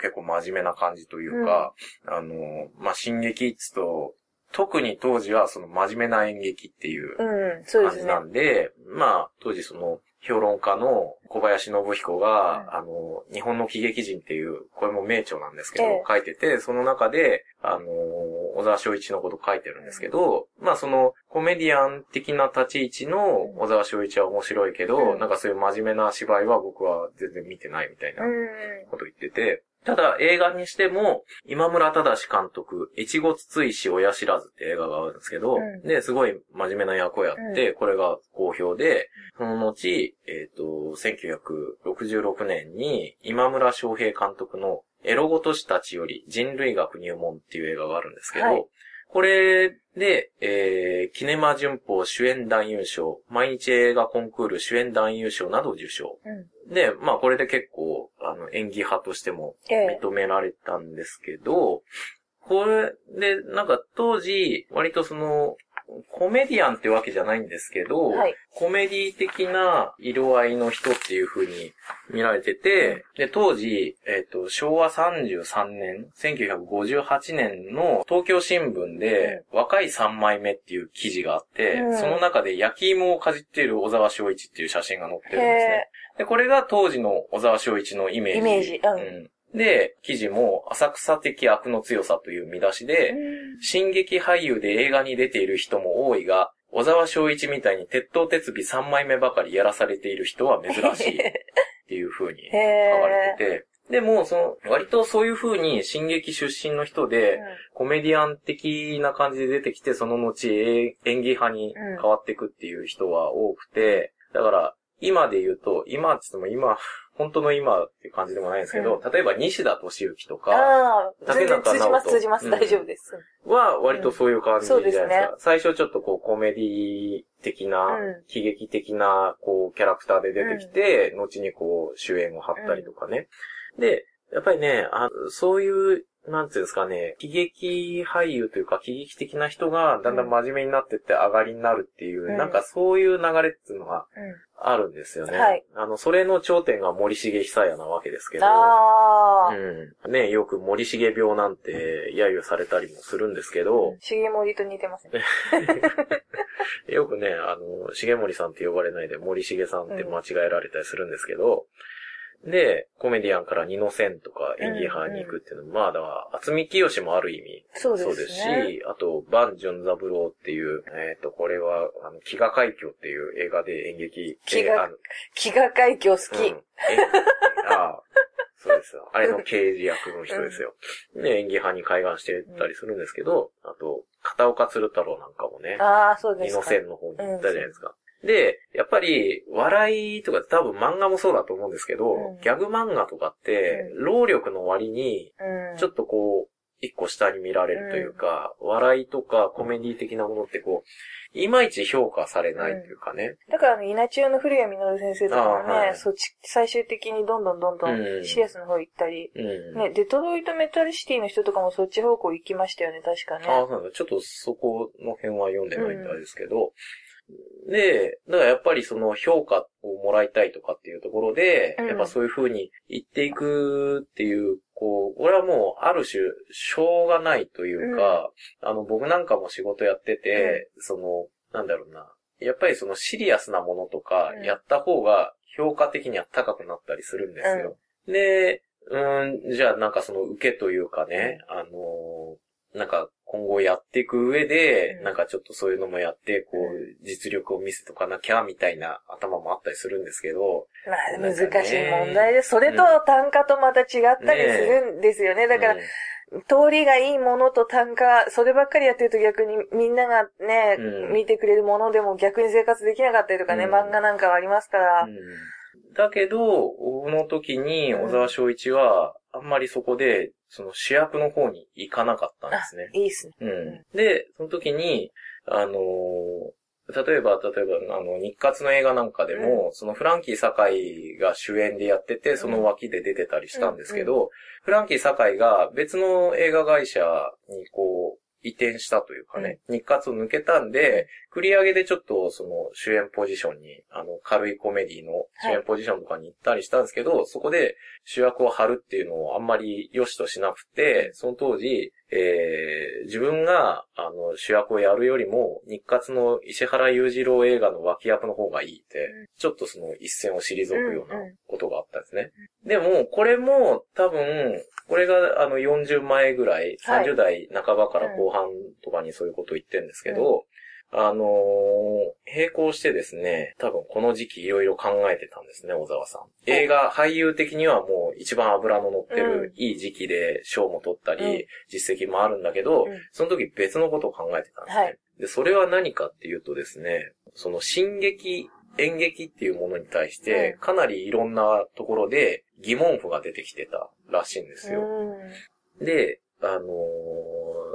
結構真面目な感じというか、あの、まあ、進撃っつと、特に当時はその真面目な演劇っていううん。うん。ですね感じな。んで、まあ、当時その、評論家の小林信彦が、うん。あの、日本の喜劇人っていう、これも名著なんですけど、ええ。書いてて、その中で、あの、小沢昭一のこと書いてるんですけど、まあその、コメディアン的な立ち位置の小沢昭一は面白いけど、うん。なんかそういう真面目な芝居は僕は全然見てないみたいなうん。こと言ってて、ただ映画にしても、今村忠監督、越後筒石親知らずって映画があるんですけど、うん。で、すごい真面目な役をやって、これが好評で、その後、えっ、と、1966年に今村翔平監督のエロごとしたちより人類学入門っていう映画があるんですけど、はいこれで、えー、キネマ旬報主演男優賞、毎日映画コンクール主演男優賞などを受賞。うん。で、まあこれで結構、あの、演技派としてもええ。認められたんですけど、これで、なんか当時、割とその、コメディアンってわけじゃないんですけど、はい。コメディ的な色合いの人っていう風に見られてて、で、当時、えっ、と、昭和33年、1958年の東京新聞で、若い3枚目っていう記事があって、うん。その中で焼き芋をかじっている小沢昭一っていう写真が載ってるんですへね。で、これが当時の小沢昭一のイメージ。イメージ。うんで、記事も、浅草的悪の強さという見出しで、うん。進撃俳優で映画に出ている人も多いが、小沢昭一みたいに鉄頭鉄尾3枚目ばかりやらされている人は珍しい。っていう風にへ書かれえ。てて、でも、その、割とそういう風に進撃出身の人で、コメディアン的な感じで出てきて、その後え演技派に変わっていくっていう人は多くて、だから、今で言うと、今って言っても今、本当の今っていう感じでもないんですけど、例えば西田敏行とか竹中然通じます、直人通じます。うん大丈夫です。は割とそういう感じじゃないですか。うんすね最初ちょっとこうコメディ的な、うん喜劇的なこうキャラクターで出てきて、後にこう主演を張ったりとかね。で、やっぱりね、あそういう、なんていうんですかね、喜劇俳優というか喜劇的な人がだんだん真面目になってって上がりになるっていう、うんなんかそういう流れっていうのがうん。あるんですよね。はいあの、それの頂点が森重久彌なわけですけど。ああ、うん。ね、よく森重病なんて揶揄されたりもするんですけど、重森と似てますね。よくね、あの、重森さんって呼ばれないで森重さんって間違えられたりするんですけど、で、コメディアンから二の線とか演技派に行くっていうのも、まあ、だから、厚み清もある意味、そうそうですね。し、あと、バン・ジョン・ザ・ブローっていう、えっ、と、これは、あの、飢餓海峡っていう映画で演劇、飢餓飢餓海峡好き。うん、えああ、そうですよ。あれの刑事役の人ですよ。で、演技派に開眼してたりするんですけど、あと、片岡鶴太郎なんかもね、ああ、そうですか。二の線の方に行ったじゃないですか。で、やっぱり、笑いとか多分漫画もそうだと思うんですけど、うんギャグ漫画とかって、労力の割に、うん。ちょっとこう、一個下に見られるというか、笑いとかコメディ的なものってこう、いまいち評価されないというかね。だから、稲中の古谷実先生とかもね、はいそっち、最終的にどんどんどんどうんんシリアスの方行ったり、うん。ね、デトロイトメタルシティの人とかもそっち方向行きましたよね、確かね。ああ、そうなんだ。ちょっとそこの辺は読んでないんであれですけど、で、だからやっぱりその評価をもらいたいとかっていうところで、うんやっぱそういう風に言っていくっていう、こう、俺はもうある種、しょうがないというか、あの、僕なんかも仕事やってて、その、なんだろうな。やっぱりそのシリアスなものとかうんやった方が評価的には高くなったりするんですよ。で、うん、じゃあなんかその受けというかね、あのーなんか今後やっていく上で、うん。なんかちょっとそういうのもやって、こうう、実力を見せとかなきゃ、みたいな頭もあったりするんですけど、まあ、難しい問題です。それと単価とまた違ったりするんですよね。だから、うん通りがいいものと単価、そればっかりやってると逆にみんながね、うん。見てくれるものでも逆に生活できなかったりとかね、うん。漫画なんかはありますから。うん。だけど、この時に小沢昭一は、あんまりそこで、その主役の方に行かなかったんですね。いいっすね。うん。で、その時に、あのー例えば、例えば、あの、日活の映画なんかでも、そのフランキー堺が主演でやってて、その脇で出てたりしたんですけど、フランキー堺が別の映画会社にこう、移転したというかね、日活を抜けたんで、繰り上げでちょっとその主演ポジションに、あの、軽いコメディの主演ポジションとかに行ったりしたんですけど、そこで主役を張るっていうのをあんまり良しとしなくて、その当時、えー、自分が、あの、主役をやるよりも、日活の石原裕次郎映画の脇役の方がいいって、ちょっとその一線を退くようなことがあったんですね。でも、これも多分、これがあの40前ぐらい、はい。30代半ばから後半とかにそういうことを言ってるんですけど、あのー並行してですね、多分この時期いろいろ考えてたんですね、小沢さん。映画、俳優的にはもう一番油の乗ってる、いい時期で賞も取ったり、うん実績もあるんだけど、うんその時別のことを考えてたんですね。はいで、それは何かっていうとですね、その進撃、演劇っていうものに対して、うんかなりいろんなところで疑問符が出てきてたらしいんですよ。うん。で、あのー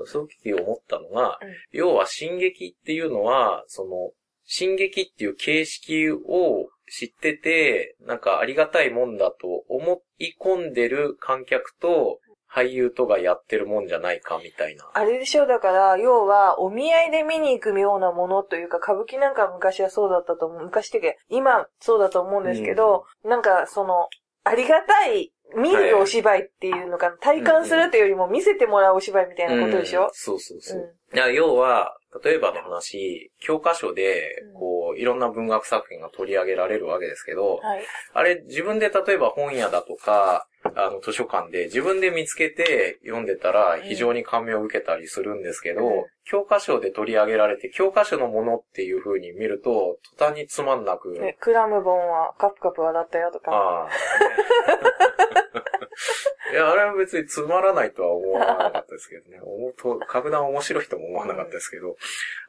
その時思ったのが、うん要は進撃っていうのは、その、進撃っていう形式を知ってて、なんかありがたいもんだと思い込んでる観客と俳優とがやってるもんじゃないかみたいな。あれでしょ、だから、要は、お見合いで見に行くようなものというか、歌舞伎なんかは昔はそうだったと思う。昔っていうか、今そうだと思うんですけど、なんか、その、ありがたい、見るお芝居っていうのかな、体感するっていうよりも見せてもらうお芝居みたいなことでしょ？うん、そうそうそう。いや要は、例えばの話、教科書でうん、こう、いろんな文学作品が取り上げられるわけですけど、はい。あれ、自分で例えば本屋だとか、あの、図書館で自分で見つけて読んでたら非常に感銘を受けたりするんですけど、うん教科書で取り上げられて、教科書のものっていう風に見ると、途端につまんなく、ね、クラムボンはカプカプ笑ったよとか。ああ、いや、あれは別につまらないとは思わなかったですけどね。思うと、格段面白いとも思わなかったですけど。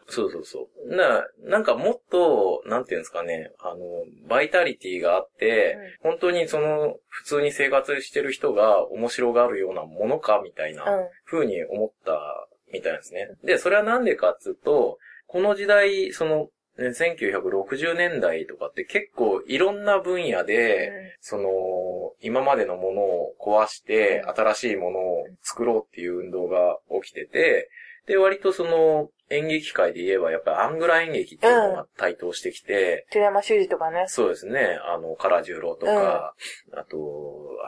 そうそうそう。な、なんかもっと、なんていうんですかね、あの、バイタリティがあって、本当にその、普通に生活してる人が面白がるようなものか、みたいな、うん。風に思ったみたいですね。で、それはなんでかっつうと、この時代、その、ね1960年代とかって結構いろんな分野で、その、今までのものを壊して、うん新しいものを作ろうっていう運動が起きてて、で、割とその、演劇界で言えば、やっぱりアングラ演劇っていうのが台頭してきて、寺山修司とかね。そうですね。あの、唐十郎とか、あと、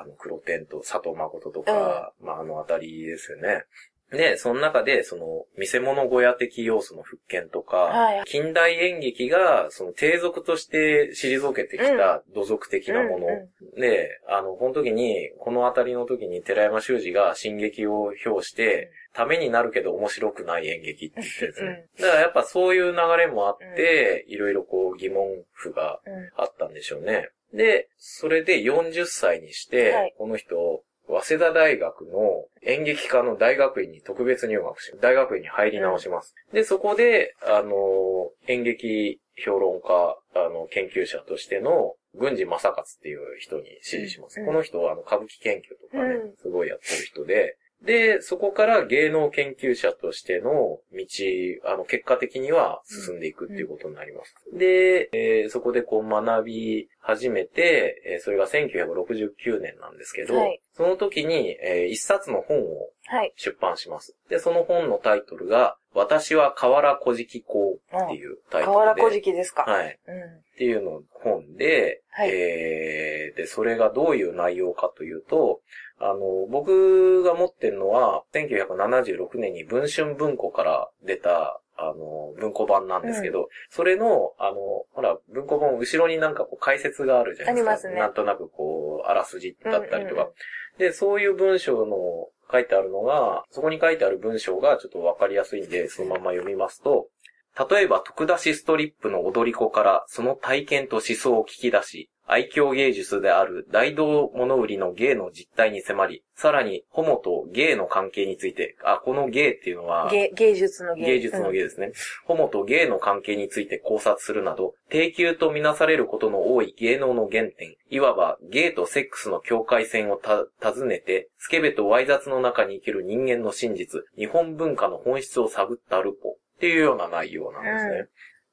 あの、黒天と佐藤誠とか、まあ、あのあたりですよね。で、その中で、その、見せ物小屋的要素の復権とか、はい近代演劇が、その、低俗として退けてきた土俗的なもの。うんで、あの、この時に、このあたりの時に寺山修司が進撃を表して、ためになるけど面白くない演劇って言ってですね。だからやっぱそういう流れもあって、いろいろこう疑問符が。あったんでしょうね。で、それで40歳にして、はいこの人、早稲田大学の演劇科の大学院に特別入学し、大学院に入り直します。で、そこで、あの、演劇評論家、あの、研究者としての、郡司正勝っていう人に指示します。うんこの人は、あの、歌舞伎研究とかね、うんすごいやってる人で、で、そこから芸能研究者としての道、あの、結果的には進んでいくっていうことになります。で、えーそこでこう学び始めて、えーそれが1969年なんですけど、はいその時に、えー一冊の本をはい。出版します。で、その本のタイトルが、私は河原小敷公っていうタイトルで。河原小敷ですか。はい。うん。っていうの本で、はいえー、で、それがどういう内容かというと、あの、僕が持ってるのは、1976年に文春文庫から出た、あの、文庫版なんですけど、それの、あの、ほら、文庫本後ろになんかこう解説があるじゃないですか。ありますねなんとなくこう、あらすじだったりとか。うんうんうんで、そういう文章の書いてあるのが、そこに書いてある文章がちょっとわかりやすいんで、そのまま読みますと、例えば徳出しストリップの踊り子からその体験と思想を聞き出し、愛嬌芸術である大道物売りの芸の実態に迫り、さらにホモと芸の関係について、あ、この芸っていうのは、芸芸術の芸。芸術の芸ですね。ホモと芸の関係について考察するなど、低級とみなされることの多い芸能の原点、いわば芸とセックスの境界線をた尋ねて、スケベとワイ雑の中に生きる人間の真実、日本文化の本質を探ったルポっていうような内容なんですね。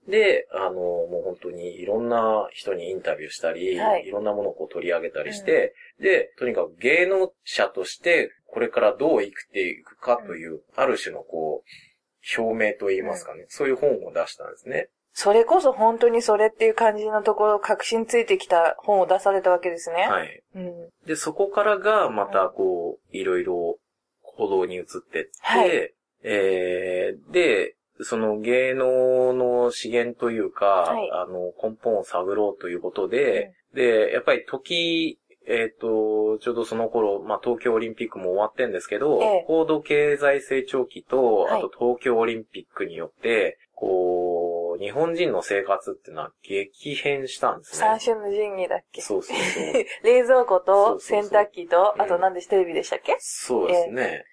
で、あの、もう本当にいろんな人にインタビューしたり、はいいろんなものをこう取り上げたりして、で、とにかく芸能者としてこれからどう生きていくかという、ある種のこう、表明といいますかね、そういう本を出したんですね。それこそ本当にそれっていう感じのところ、確信ついてきた本を出されたわけですね。はい。うん。で、そこからがまたこう、いろいろ行動に移ってって、はいえー、で、その芸能の資源というか、はい。あの、根本を探ろうということで、で、やっぱり時、えっ、と、ちょうどその頃、まあ、東京オリンピックも終わってんですけど、ええ。高度経済成長期と、はい。あと東京オリンピックによって、こう、日本人の生活っていうのは激変したんですね。三種の神器だっけ？そうそうそう。冷蔵庫そとうそうそう。洗濯機と、うん。あと何でしテレビでしたっけ？そうですね。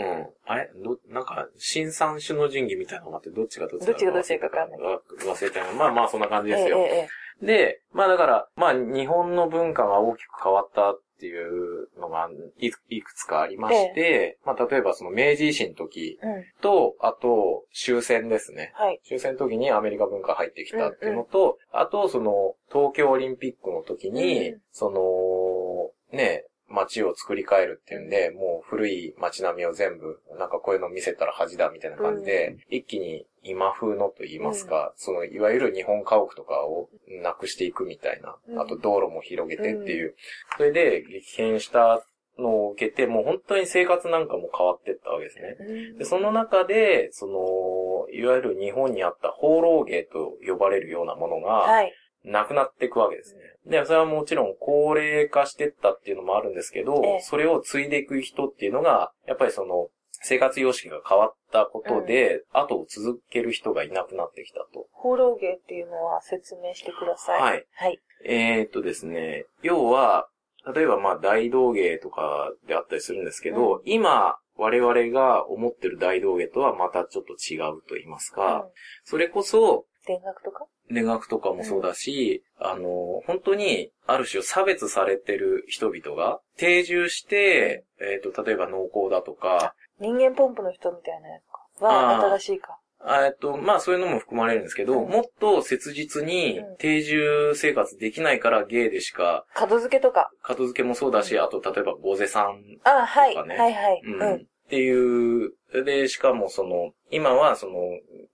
うん。あれ？ど、なんか、新三種の神器みたいなのがあって、どっちがどっちどっちがどっちかわかんないわ忘れたよ。まあまあ、そんな感じええですよ。えええで、まあだから、まあ日本の文化が大きく変わったっていうのがいいくつかありまして、まあ例えばその明治維新の時えうん。と、あと終戦ですね。はい。終戦の時にアメリカ文化入ってきたっていうのと、あとその東京オリンピックの時に、うんその、ね、街を作り変えるっていうんで、もう古い街並みを全部、なんかこういうの見せたら恥だみたいな感じで、一気に今風のと言いますか、その、いわゆる日本家屋とかをなくしていくみたいな、うん。あと道路も広げてっていう、それで激変したのを受けて、もう本当に生活なんかも変わってったわけですね。うん。で、その中で、その、いわゆる日本にあった放浪芸と呼ばれるようなものが、はい。なくなっていくわけですね。で、それはもちろん高齢化してったっていうのもあるんですけど、ええそれを継いでいく人っていうのが、やっぱりその、生活様式が変わったことで、後を続ける人がいなくなってきたと。放浪芸っていうのは説明してください。はい。はい。えー、っとですね、要は、例えばまあ大道芸とかであったりするんですけど、うん今我々が思ってる大道芸とはまたちょっと違うと言いますか、うんそれこそ田楽とか？年学とかもそうだし、あの、本当にある種差別されてる人々が定住して、えっ、と、例えば農耕だとか、人間ポンプの人みたいなやつか？あはー新しいか？あえっと、まあそういうのも含まれるんですけど、うんもっと切実にうん定住生活できないからゲイでしか、角付けとか？片付けもそうだし、あと例えばゴゼさんあ、はい。とかねはいはい。う。うんん。っていう、で、しかもその、今はその、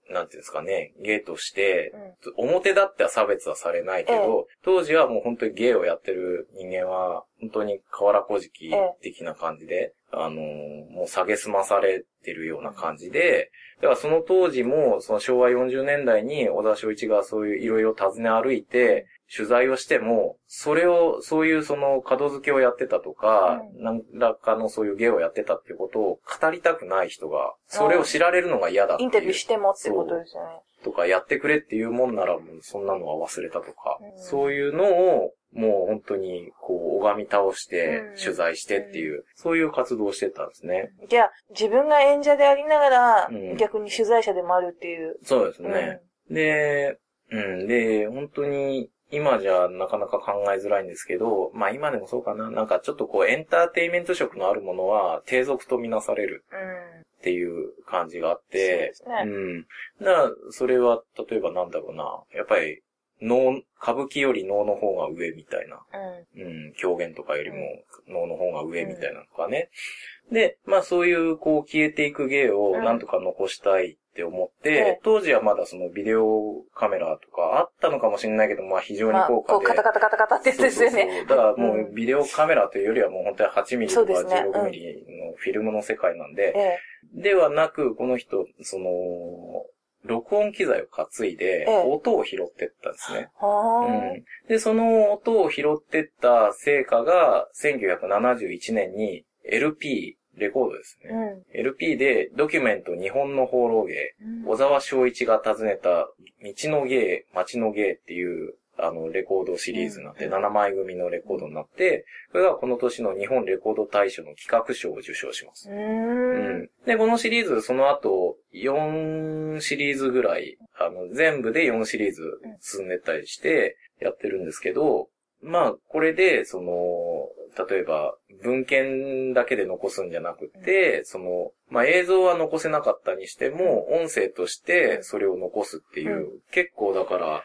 なんていうんですかね、ゲイとして、表だっては差別はされないけど、当時はもう本当にゲイをやってる人間は、本当に河原小敷的な感じで、あのーもう蔑まされてるような感じで、だからその当時も、その昭和40年代に小田昭一がそういういろいろ尋ね歩いて、取材をしても、それを、そういうその角付けをやってたとか、う何らかのそういう芸をやってたっていうことを語りたくない人が、それを知られるのが嫌だっていう。インタビューしてもってことですよね。とか、やってくれっていうもんならそんなのは忘れたとか、うんそういうのを、もう本当に、こう、拝み倒してうん、取材してっていう、そういう活動をしてたんですね。じゃあ、自分が演者でありながら、うん逆に取材者でもあるっていう。そうですね。で、うん、で、本当に、今じゃなかなか考えづらいんですけど、まあ今でもそうかな、なんかちょっとこうエンターテインメント色のあるものは低俗とみなされるうん。うん。っていう感じがあっそうてで、すね。うん。だから、それは、例えばなんだろうな、やっぱり、能、歌舞伎より能の方が上みたいな。うん。うん、狂言とかよりも能の方が上みたいなのとかね。で、まあそういう、こう、消えていく芸をなんとか残したいって思って、ええ当時はまだそのビデオカメラとかあったのかもしれないけど、まあ非常にまあ、高価で。こう、カタカタカタカタってやつですよね。そうそうそうだからもううビデオカメラというよりはもう本当に8ミリとかそうですね16ミリのフィルムの世界なんで、ええ。ではなく、この人、その、録音機材を担いでええ、音を拾ってったんですね。うはん。で、その音を拾ってった成果が、1971年に LP、レコードですあ。ね。うん。LP で、ドキュメント日本の放浪芸、うん小沢昭一が訪ねた、道の芸、街の芸っていう、あの、レコードシリーズになって、うん7枚組のレコードになって、これがこの年の日本レコード大賞の企画賞を受賞します。うん。で、このシリーズ、その後、4シリーズぐらい、あの、全部で4シリーズ進んでったりして、やってるんですけど、まあ、これで、その、例えば、文献だけで残すんじゃなくて、その、まあ、映像は残せなかったにしても、音声としてそれを残すっていう、結構だから、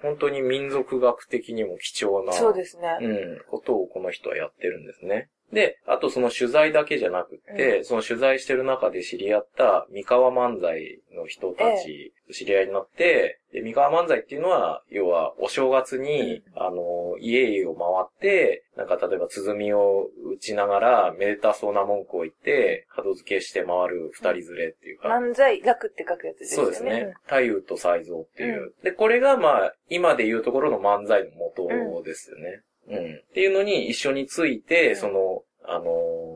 本当に民族学的にも貴重な、そうですね。うん、ことをこの人はやってるんですね。で、あとその取材だけじゃなくって、その取材してる中で知り合った三河漫才の人たちと知り合いになって、で三河漫才っていうのは、要はお正月に、あの、家々を回って、なんか例えば鼓を打ちながら、めでたそうな文句を言って、門付けして回る二人連れっていうか、漫才、楽って書くやつですよね。そうですね。太夫と才蔵っていう。で、これがまあ、今で言うところの漫才の元ですよね。うん。っていうのに一緒について、うん。その、あのー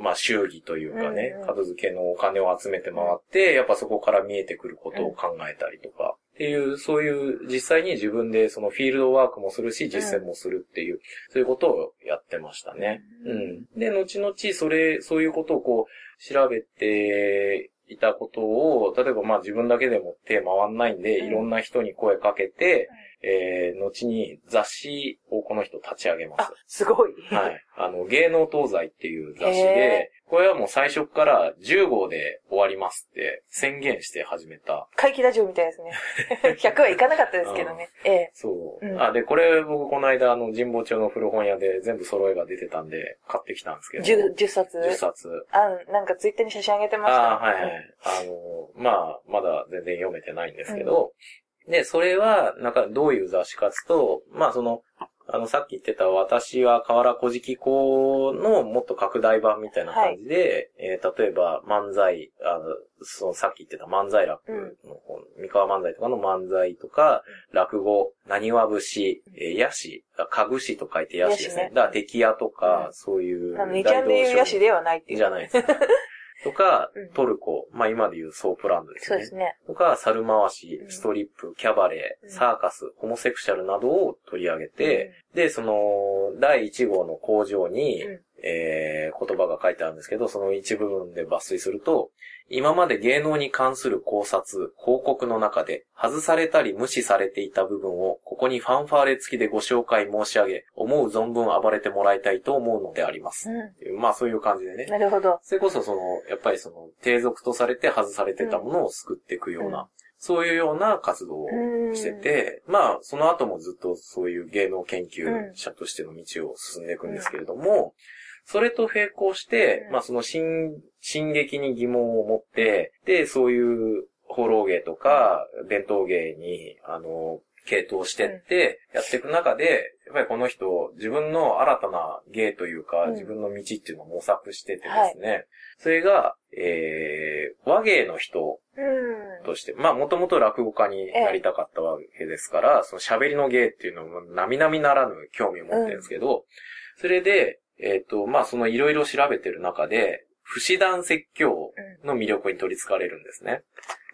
まあ、祝儀というかねうんうん、片付けのお金を集めて回って、やっぱそこから見えてくることを考えたりとか、っていう、そういう、実際に自分でそのフィールドワークもするし、実践もするっていう、そういうことをやってましたね。ううん。ん。で、後々、それ、そういうことをこう、調べていたことを、例えばまあ自分だけでも手回んないんで、うん。いろんな人に声かけて、えー、後に雑誌をこの人立ち上げまあ、すごい。す。はい。あの、芸能東西っていう雑誌へで、これはもう最初から10号で終わりますって宣言して始めた。怪奇ラジオみたいですね。100はいかなかったですけどね。ええ。そう。うんあ、で、これ僕この間あの神保町の古本屋で全部揃えが出てたんで買ってきたんですけど。10, 10冊？10冊。あ、なんかツイッターに写真あげてました。ああ、はいはい。あの、まあ、まだ全然読めてないんですけど、で、それは、なんかどういう雑誌かつと、まあその、あの、さっき言ってた私は河原乞食考のもっと拡大版みたいな感じで、えー例えば漫才、あの、そのさっき言ってた漫才楽の方、三河漫才とかの漫才とか、落語、浪花節、えー、ヤシ、香具師と書いてヤシですね。ねだからテキ屋とか、うんそういうあの、2ちゃんで言うヤシではないっていう。じゃないですね。とかうん、トルコ、まあ今でいうソープランドですね。そうですね。とか、猿回しう、ん。ストリップ、キャバレー、うん。サーカス、ホモセクシャルなどを取り上げて、で、その、第1号の工場に、うん。えー、言葉が書いてあるんですけど、その一部分で抜粋すると、今まで芸能に関する考察、報告の中で、外されたり無視されていた部分を、ここにファンファーレ付きでご紹介申し上げ、思う存分暴れてもらいたいと思うのであります。うっていうまあそういう感じでねん。。なるほど。それこそその、やっぱりその、低俗とされて外されてたものを救っていくような、うんそういうような活動をうんしてて、まあ、その後もずっとそういう芸能研究者としての道を進んでいくんですけれども、それと並行して、うん。まあその進、進撃に疑問を持って、で、そういう放浪芸とか、伝統芸に、あの、系統してって、やっていく中で、やっぱりこの人、自分の新たな芸というか、うん。自分の道っていうのを模索しててですね、それが、えー、和芸の人うん。として、まあもともと落語家になりたかったわけですから、その喋りの芸っていうのも並々ならぬ興味を持ってるんですけど、それで、えっ、と、まあそのいろいろ調べてる中で、不死団説教の魅力に取り憑かれるんですね。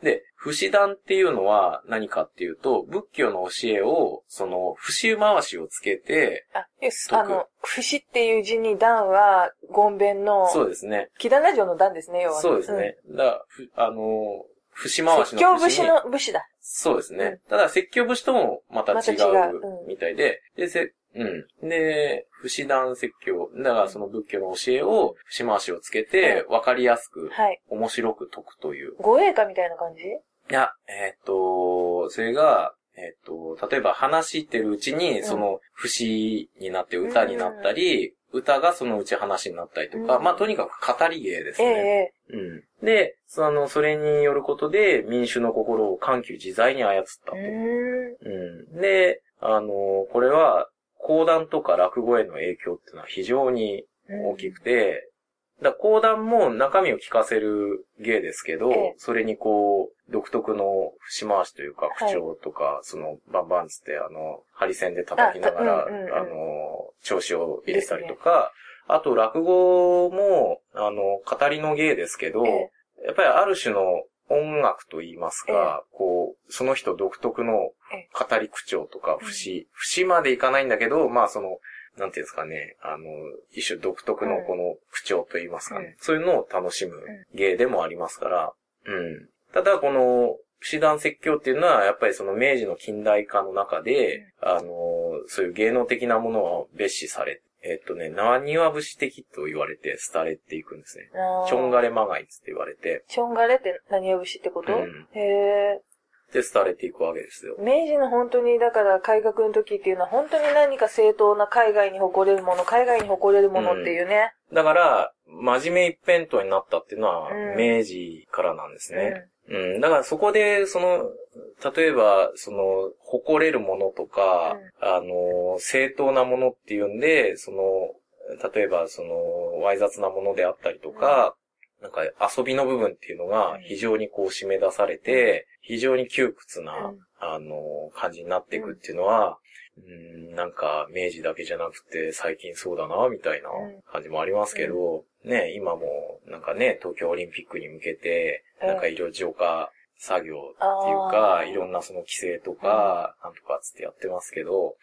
で、不死団っていうのは何かっていうと、仏教の教えを、その、節回しをつけて、あ、です。あの、節っていう字に段は、ゴンベンの、そうですね。木棚城の段ですね、要は、そうです。ね。だからふあの、節回し説教の節に節のだ。そうですね。うんただ、説教節ともまた違うみたいで、で、せ、うん。で、不死団説教。だからその仏教の教えを節回しをつけて、わかりやすく、はい。面白く解くという。護衛歌みたいな感じ？いや、えっ、と、それが、えっ、と、例えば話してるうちに、んその節になって歌になったり、歌がそのうち話になったりとか、うんまあとにかく語り芸ですええね。えうん。で、その、それによることで民衆の心を緩急自在に操ったと。えうーん。うん。で、あの、これは、講談とか落語への影響っていうのは非常に大きくて、だ講談も中身を聞かせる芸ですけど、ええそれにこう、独特の節回しというか、口調とか、その、バンバンつって、あの、針線で叩きながら、あ,、あうんうんうん。の、調子を入れたりとか、あと落語も、あの、語りの芸ですけど、ええ。やっぱりある種の音楽と言いますか、こう、その人独特のえ語り口調とか、節、節までいかないんだけど、まあその、なんていうんですかね、あの、一種独特のこの口調と言いますかね、うん。そういうのを楽しむ芸でもありますから、うん。ただこの、不死団説教っていうのは、やっぱりその明治の近代化の中で、あの、そういう芸能的なものを蔑視され、えっとね、何は節的と言われて廃れていくんですね。ちょんがれまがいつって言われて、ちょんがれって何を節ってこと、うんへえ。で、廃れていくわけですよ。明治の本当に、だから改革の時っていうのは本当に何か正当な海外に誇れるもの、海外に誇れるものっていうね。だから、真面目一辺倒になったっていうのは、うん明治からなんですね。うん。だからそこで、その、例えば、その、誇れるものとか、あの、正当なものっていうんで、その、例えば、その、わい雑なものであったりとか、なんか遊びの部分っていうのが非常にこう締め出されて、非常に窮屈な、うん。あの、感じになっていくっていうのは、うん、なんか明治だけじゃなくて最近そうだな、みたいな感じもありますけど、ね、今もなんかね、東京オリンピックに向けて、うん。なんかいろいろ浄化作業っていうあか、ー。いろんなその規制とか、なんとかつってやってますけど、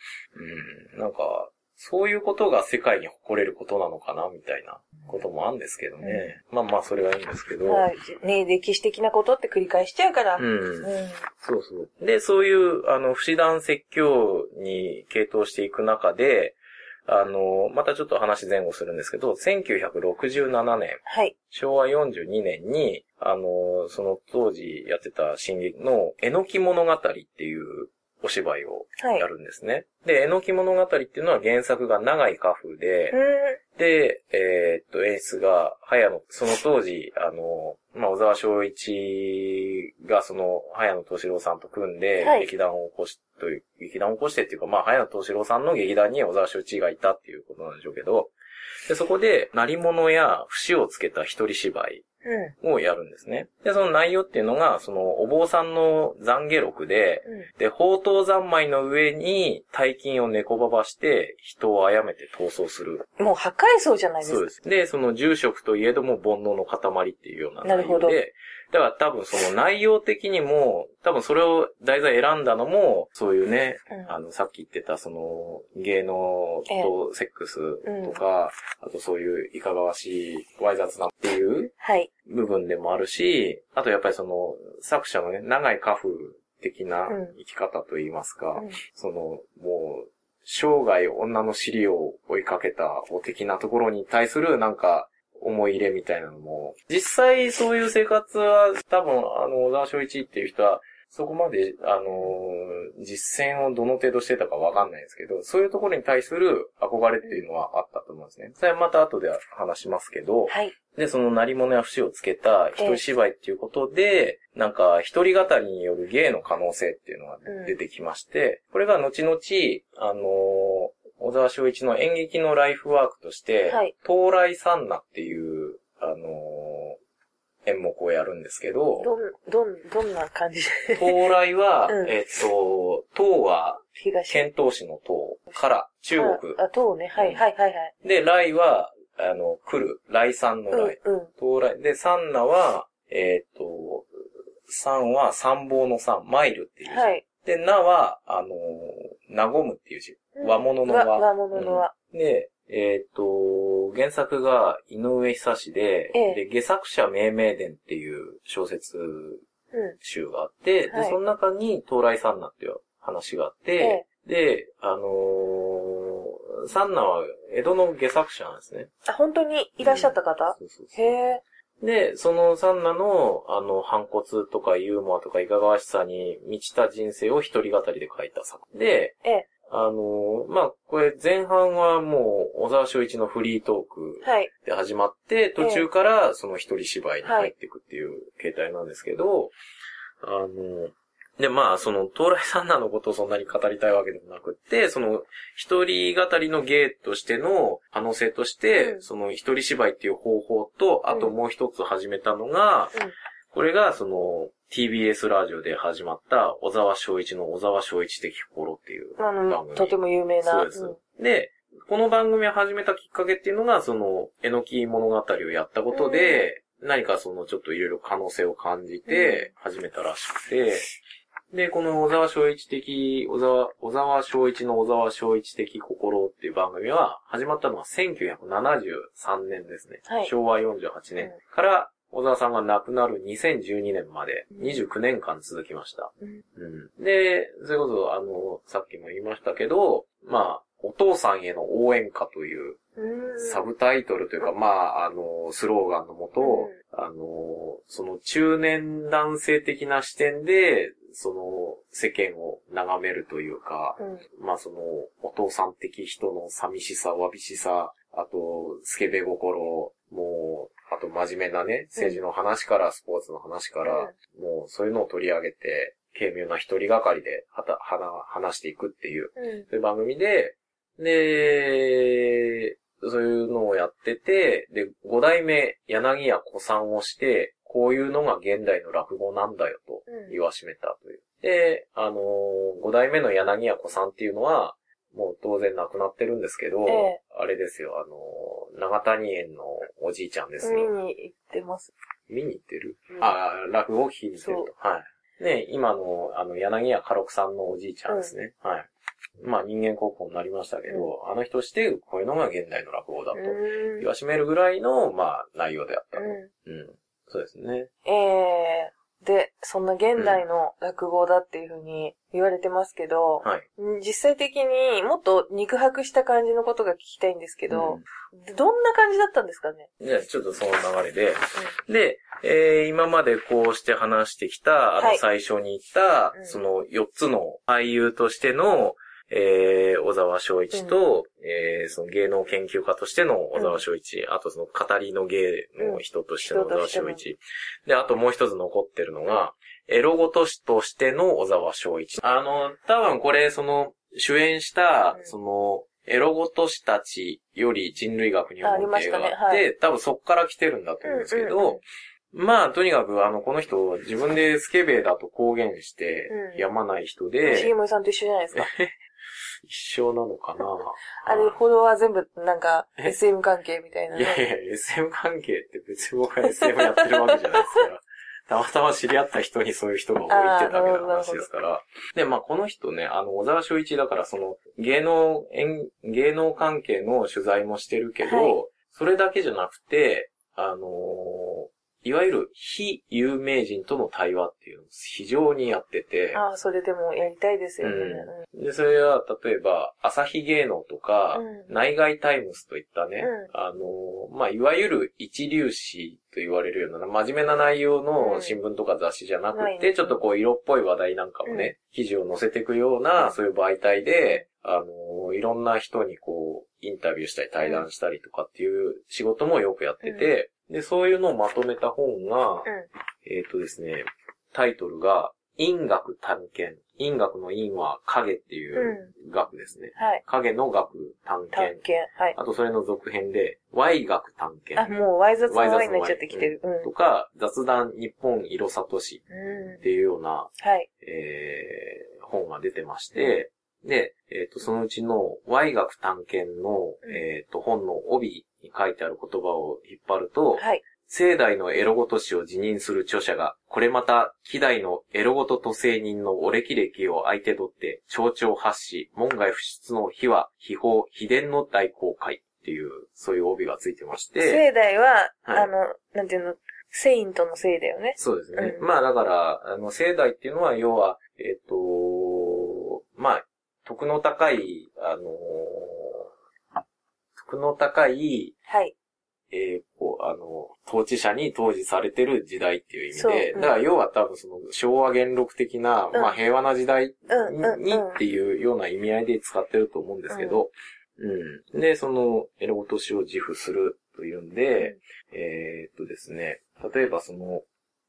うん、なんか、そういうことが世界に誇れることなのかな、みたいなこともあるんですけどね。まあまあ、それはいいんですけど。はい。ね歴史的なことって繰り返しちゃうから。うん。うんそうそう。で、そういう、あの、不死団説教に傾倒していく中で、あの、またちょっと話前後するんですけど、1967年、はい。昭和42年に、あの、その当時やってた進撃の、えのき物語っていうお芝居をはい。やるんですね。で、えのき物語っていうのは原作が長井家風で、うで、えーっと、演出が、早野、その当時、あの、まあ、小沢昭一が、その、早野敏郎さんと組んではい、劇団を起こし、という、劇団を起こしてっていうか、まあ、早野敏郎さんの劇団に小沢昭一がいたっていうことなんでしょうけど、で、そこで、鳴り物や節をつけた一人芝居うん。をやるんですね。で、その内容っていうのが、そのお坊さんの懺悔録で、うで、宝刀三昧の上に大金を猫ばばして人を殺めて逃走する。ん。もう破壊層じゃないですか。そうです。で、その住職といえども煩悩の塊っていうようななるほど内容で、だから多分その内容的にも、多分それを題材選んだのも、そういうね、うん。あの、さっき言ってたその芸能とセックスとか、あとそういういかがわしい、わい雑なっていうはい。部分でもあるし、あとやっぱりその作者のね、長い家風的なうん。生き方といいますか、うん。その、もう、生涯女の尻を追いかけたお的なところに対するなんか、思い入れみたいなのも、実際そういう生活は多分、あの、小沢昭一っていう人は、そこまで、あのー実践をどの程度してたかわかんないですけど、そういうところに対する憧れっていうのはあったと思うんですね。それはまた後で話しますけど、はい。で、その鳴り物や節をつけた一人芝居っていうことで、なんか一人語りによる芸の可能性っていうのが出てきまして、これが後々、あのー小沢昭一の演劇のライフワークとして、はい東来三那っていう、あのー演目をやるんですけど、どん、どん、どんな感じ？で東来は、うんえっと、東は、東。遣唐使の東から、中国。あ、あ、とね。はい、はい、はい、はい。で、来は、あの、来る、来三の来。うん、うん。到来。で、三那は、えっ、と、三は参謀の三、マイルっていう字。はい。で、なは、あのー、和むっていう字。うん和物の和。和和物の和。で、えっ、と、原作が井上久志で、ええで、下作者命名伝っていう小説うん。集があって、はいで、その中に到来三那っていう話があって、で、あのー、三那は江戸の下作者なんですね。あ、本当にいらっしゃった方？そうそうそうへえ。で、そのサンナの、あの、反骨とかユーモアとかいかがわしさに満ちた人生を一人語りで書いた作品で、ええ。あの、まあ、これ前半はもう、小沢昭一のフリートークはい。で始まって、途中からその一人芝居に入っていくっていう形態なんですけど、あの、で、まあ、その、東来サンナのことをそんなに語りたいわけでもなくって、その、一人語りの芸としての可能性として、うん。その一人芝居っていう方法と、あともう一つ始めたのが、うんこれが、その、TBS ラジオで始まった、小沢昭一の小沢昭一的心っていうあの、番組。とても有名な。そうです。で、この番組を始めたきっかけっていうのが、その、えのき物語をやったことで、何かその、ちょっといろいろ可能性を感じて、始めたらしくて、で、この小沢昭一的、小沢、小沢昭一の小沢昭一的心っていう番組は、始まったのは1973年ですね。はい昭和48年から、小沢さんが亡くなる2012年まで29年間続きました。うんうんで、それこそ、あの、さっきも言いましたけど、まあ、お父さんへの応援歌といううん。サブタイトルというか、まあ、あの、スローガンのもと、あの、その中年男性的な視点で、その世間を眺めるというか、うん。まあその、お父さん的人の寂しさ、わびしさ、あと、スケベ心、もう、あと真面目なね、政治の話から、スポーツの話から、もうそういうのを取り上げて、軽妙な一人がかりで、はた、はな、話していくっていう、うん。そういう番組で、で、そういうのをやってて、で、五代目柳家古参をして、こういうのが現代の落語なんだよとうん言わしめたという。で、あのー五代目の柳家古参っていうのは、もう当然亡くなってるんですけど、ええあれですよ、あのー長谷園のおじいちゃんですよ。見に行ってます。見に行ってる、うんああ、落語を聞きに行ってると。はい。ね、今の、あの、柳家家禄さんのおじいちゃんですね。はい。まあ人間国宝になりましたけど、あの人して、こういうのが現代の落語だとうん言わしめるぐらいの、まあ内容であったと。ううん。そうですね。ん。えー、で、そんな現代の落語だっていうふうに言われてますけど、はい。実際的にもっと肉薄した感じのことが聞きたいんですけど、どんな感じだったんですかね？じゃあちょっとその流れで、で、えー今までこうして話してきた、あはい。の最初に言った、うん。その4つの俳優としての、えー小沢昭一と、えーその芸能研究家としての小沢昭一、あとその語りの芸の人としての小沢昭一、で、あともう一つ残ってるのが、エロごとしとしての小沢昭一。あの、多分これ、その、主演したう、ん。その、エロゴトシたちより人類学日本映画があって、ありましたね。多分そっから来てるんだと思うんですけど、うんうんうん。まあ、とにかく、あの、この人、自分でスケベだと公言してうん、やまない人重で、森さんと一緒じゃないですか。一緒なのかな？あれ、フォロワー全部、なんか、え？SM 関係みたいなね。いやいや、SM 関係って別に僕は SM やってるわけじゃないですから。たまたま知り合った人にそういう人が多いってだけの話ですから。で、まあこの人ね、あの、小沢昭一だからその、芸能、演芸能関係の取材もしてるけど、はいそれだけじゃなくて、あのーいわゆる非有名人との対話っていうのを非常にやってて、ああ、それでもやりたいですよね。で、それは、例えば、朝日芸能とか、うん。内外タイムスといったね、うあの、まあ、いわゆる一流誌と言われるような、真面目な内容うのん。新聞とか雑誌じゃなくて、ちょっとこう、色っぽい話題なんかもね、記事を載せていくような、そういう媒体で、あの、いろんな人にこう、インタビューしたり対談したりとかっていう仕事もよくやってて、で、そういうのをまとめた本が、うん。えっ、とですね、タイトルが、因学探検。因学の因は影っていう学ですね。はい。影の学探探検。検。はい。あとそれの続編で、Y 学探あ、検。もう、ワイ雑のワイ雑のワイになっちゃってきてる。うん。とか、雑談日本色里市うんっていうような、はい。えー本が出てまして、で、えっ、と、そのうちの Y 学探検の、うんえっ、と、本の帯に書いてある言葉を引っ張ると、はい。聖代のエロごと氏を辞任する著者が、これまた、希代のエロごと都政人のお歴々を相手取って、町長発し、門外不出の秘話、秘宝、秘伝の大公開っていう、そういう帯がついてまして、聖代は、はいあの、なんていうの、セイントのせいだよね。そうですね。うんまあだから、あの、聖代っていうのは、要は、えっ、と、まあ、徳の高い、あの徳の高い、はい。えーこう、あの、統治者に統治されてる時代っていう意味で、う。ん。だから要は多分その昭和元禄的な、うん。まあ平和な時代に,、うんうんうん。っていうような意味合いで使ってると思うんですけど、うん。で、その、エロごとしを自負するというんで、えーっとですね、例えばその、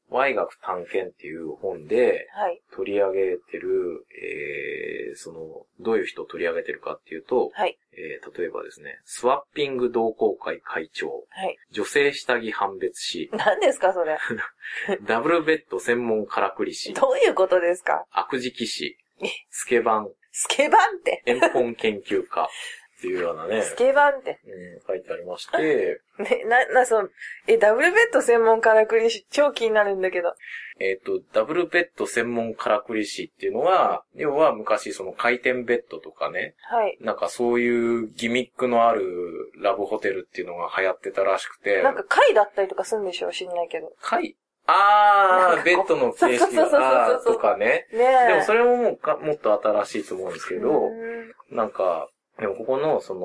Y 学探検っていう本ではい。取り上げてる、えー、その、どういう人を取り上げてるかっていうと、はい。えー、例えばですね、スワッピング同好会会長、はい。女性下着判別士、何ですか、それ。ダブルベッド専門からくり士、どういうことですか？悪事記士え、スケバン、スケバンって。遠本研究家っていうようなね、スケバンって。うん、書いてありまして、ね、な、な、その、え、ダブルベッド専門からくりし、超気になるんだけど。えっ、と、ダブルベッド専門からくり士っていうのは、要は昔その回転ベッドとかね、はい。なんかそういうギミックのあるラブホテルっていうのが流行ってたらしくて、なんか貝だったりとかするんでしょう知んないけど。貝？あー、ベッドの形式とかね。ねえ。でもそれももうかもっと新しいと思うんですけど、うんなんか、でもここのその、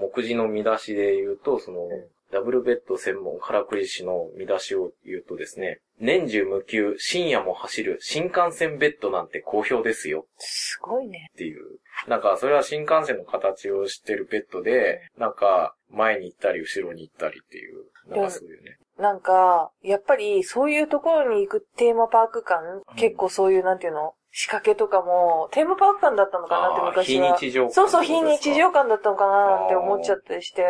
目次の見出しで言うと、その、ダブルベッド専門からくり士の見出しを言うとですね、年中無休、深夜も走る新幹線ベッドなんて好評ですよすごいね。っていう。なんか、それは新幹線の形をしてるベッドで、なんか、前に行ったり後ろに行ったりっていう、なんかそういうね。なんか、やっぱり、そういうところに行くテーマパーク館、うん結構そういう、なんていうの？仕掛けとかも、テーマパーク館だったのかなってあー昔は。非日常館そうそう、非日常館だったのかななんて思っちゃったりして。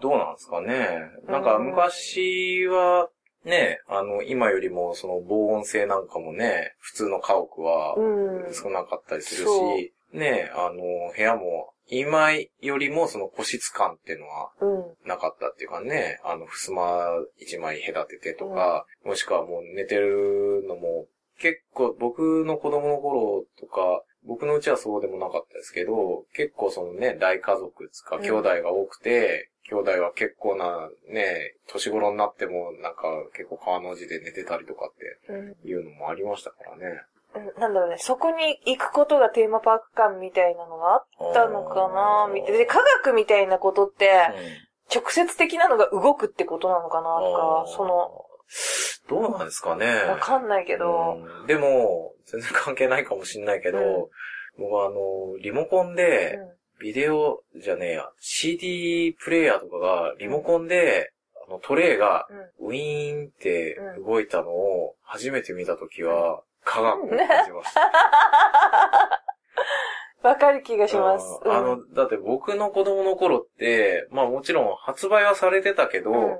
どうなんですかね？なんか昔は、ね、あの、今よりもその防音性なんかもね、普通の家屋はうん。少なかったりするそうし、ね、あの、部屋も、今よりもその個室感っていうのはうん。なかったっていうかね、あの、襖一枚隔ててとか、もしくはもう寝てるのも、結構僕の子供の頃とか、僕のうちはそうでもなかったですけど、結構そのね、大家族つか、うん兄弟が多くて、兄弟は結構なね、年頃になってもなんか結構川の字で寝てたりとかってうんいうのもありましたからね。うん。なんだろうね、そこに行くことがテーマパーク館みたいなのがあったのかなみたいな。で、科学みたいなことって、直接的なのが動くってことなのかなとか、その、どうなんですかね。わかんないけど、うん。でも、全然関係ないかもしんないけど、うん。僕はあの、リモコンで、ビデオじゃねえや、CD プレイヤーとかが、リモコンで、あの、トレイが。ウィーンって動いたのを、初めて見たときは、科学を感じました。わかる気がします。うんあの、だって僕の子供の頃って、まあもちろん発売はされてたけど、うん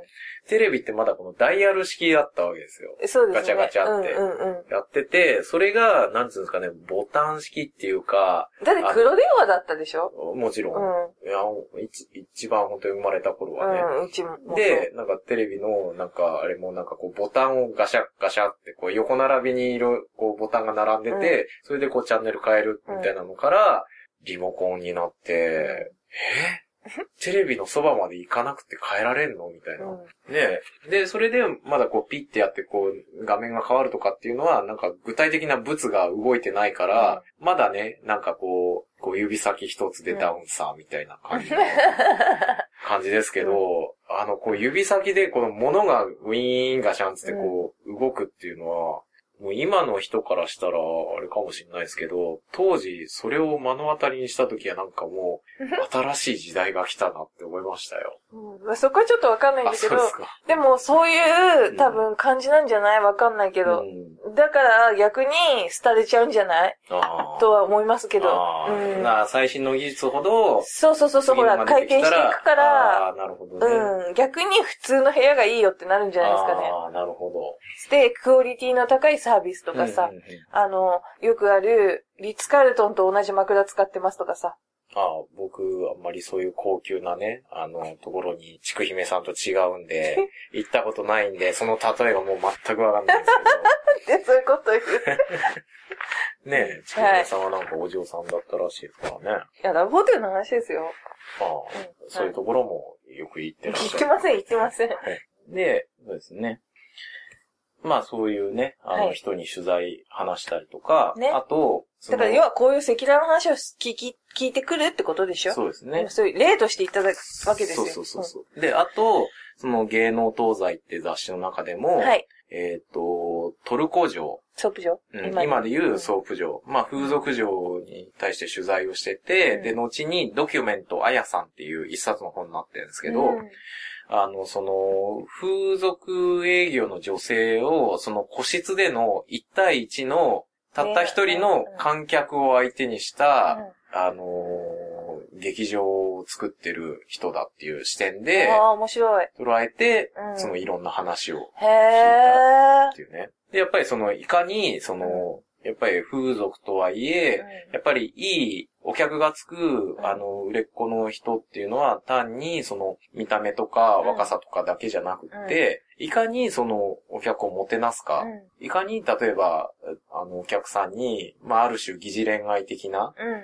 テレビってまだこのダイヤル式だったわけですよ。そうですね。ガチャガチャってうんうんやってて、それが、なんつうんですかね、ボタン式っていうか、うん。だって黒電話だったでしょ？もちろん、うん。いや、一一番本当に生まれた頃はね。うん、うちも。で、なんかテレビの、なんかあれもなんかこうボタンをガシャガシャってこう横並びにいろ、こうボタンが並んでて、それでこうチャンネル変えるみたいなのから、リモコンになって、え？テレビのそばまで行かなくて変えられんの？みたいな。うん。で、で、それでまだこうピッてやってこう画面が変わるとかっていうのは、なんか具体的な物が動いてないから、まだね、なんかこう、こう指先一つでダウンさ、みたいな感じの 感じですけど、あの、こう指先でこの物がウィーンガシャンつってこう動くっていうのは、もう今の人からしたらあれかもしれないですけど、当時それを目の当たりにした時はなんかもう 新しい時代が来たなって思いましたよ。うんまあそこはちょっとわかんないんあ、だけどで。でもそういう多分感じなんじゃない？わかんないけど。うん、だから逆に廃れちゃうんじゃない？とは思いますけど。うんだから最新の技術ほど、そうそうそうそう、ほら、回転していくから、なるほどね。うん、逆に普通の部屋がいいよってなるんじゃないですかね。ああ、なるほど。で、クオリティの高いサービスとかさ、うんうんうんあの、よくある、リッツ・カールトンと同じ枕使ってますとかさ。ああ、僕、あんまりそういう高級なね、あの、ところに、ちくひめさんと違うんで、行ったことないんで、その例えがもう全くわかんないんですで、そういうこと言う。いけど、ねえ、ちくひめさんはなんかお嬢さんだったらしいですからね。や、ラブホテルの話ですよ。ああ、うんそういうところもよく行ってらっしゃる。言ってません、言ってません。で、そうですね。まあそういうね、あのはい。人に取材話したりとか、ね。あと、そのだから、要はこういう赤裸々の話を聞き、聞いてくるってことでしょ？そうですね。そういう例としていただくわけですよ。そうそうそうそう。で、あと、その芸能東西って雑誌の中でも、うんはい。えっ、と、トルコ嬢、ソープ場うん今で。言うソープ嬢、まあ風俗嬢に対して取材をしてて、うん。で、後にドキュメント綾さんっていう一冊の本になってるんですけど、うんあの、その、風俗営業の女性を、その個室での1対1の、たった一人の観客を相手にした、あのー劇場を作ってる人だっていう視点で、ああ、面白い。捉えて、うんそのいろんな話をへえっ。ていうね。で、やっぱりその、いかに、その、やっぱり風俗とはいえ、やっぱりいいお客がつく、んあの、売れっ子の人っていうのは単にその見た目とかうん。若さとかだけじゃなくって、いかにそのお客をもてなすか、うん。いかに例えば、あの、お客さんに、まあ、ある種疑似恋愛的なうんうんうん。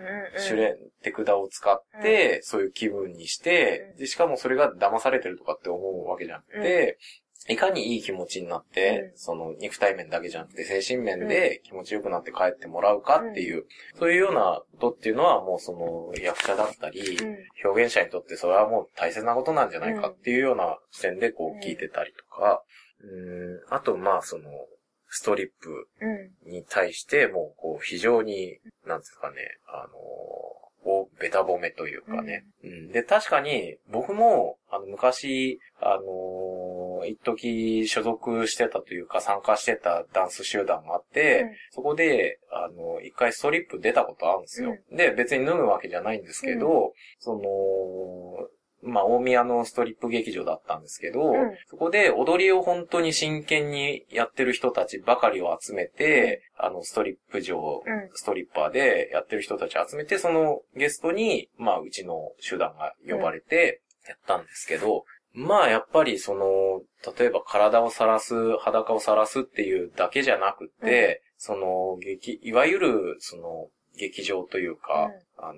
手練、手札を使って、そういう気分にして、うん。で、しかもそれが騙されてるとかって思うわけじゃなくて、いかにいい気持ちになって、うん。その肉体面だけじゃなくて精神面で気持ちよくなって帰ってもらうかっていう、そういうようなことっていうのはもうその役者だったり、うん。表現者にとってそれはもう大切なことなんじゃないかっていうような視点でこうんう聞いてたりとか、うん、あとまあその、ストリップうん。に対してもうこう非常に、なんですかね、あの、お、ベタ褒めというかね。うん。で、確かに僕も、あの、昔、あの、一時所属してたというか参加してたダンス集団があって、うん。そこで、あの、一回ストリップ出たことあるんですよ。で、別に脱ぐわけじゃないんですけど、その、まあ、大宮のストリップ劇場だったんですけど、うん。そこで踊りを本当に真剣にやってる人たちばかりを集めて、あの、ストリップ場、うん。ストリッパーでやってる人たちを集めて、そのゲストに、まあ、うちの集団が呼ばれて、やったんですけど、まあ、やっぱりその、例えば体を晒す、裸を晒すっていうだけじゃなくて、その、劇、いわゆる、その、劇場というか、あの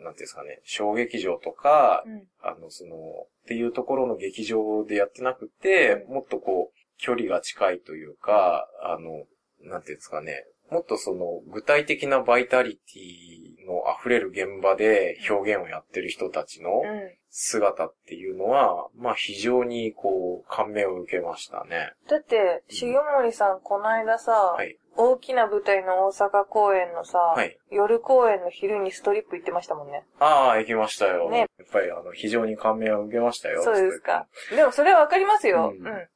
ー、なんていうんですかね、小劇場とか、うん。あの、その、っていうところの劇場でやってなくて、もっとこう、距離が近いというか、あの、なんていうんですかね、もっとその、具体的なバイタリティの溢れる現場で表現をやってる人たちのうん。姿っていうのは、まあ非常にこう、感銘を受けましたね。だって、重森さん、この間さ、はい。大きな舞台の大阪公演のさ、はい夜公演の昼にストリップ行ってましたもんね。ああ、行きましたよ。ねやっぱりあの、非常に感銘を受けましたよ。そうですか。でもそれはわかりますよ。ううんん。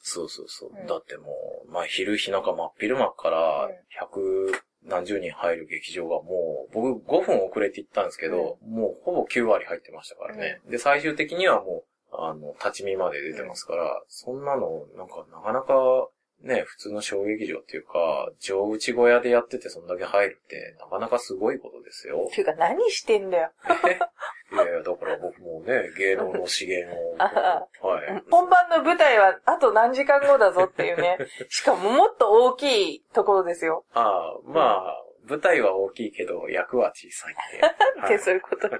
そうそうそう。うんだってもう、まあ昼日中真っ昼間からうん、何十人入る劇場がもう、僕5分遅れて行ったんですけど、もうほぼ9割入ってましたからね。で、最終的にはもう、あの、立ち見まで出てますから、そんなの、なんかなかなか、ね、普通の小劇場っていうか、上内小屋でやっててそんだけ入るって、なかなかすごいことですよ。ていうか何してんだよ。いやいや、だから僕もね、芸能の資源を、あはい。本番の舞台はあと何時間後だぞっていうね。しかももっと大きいところですよ。ああ、まあ、舞台は大きいけど、役は小さいって。そういうことね。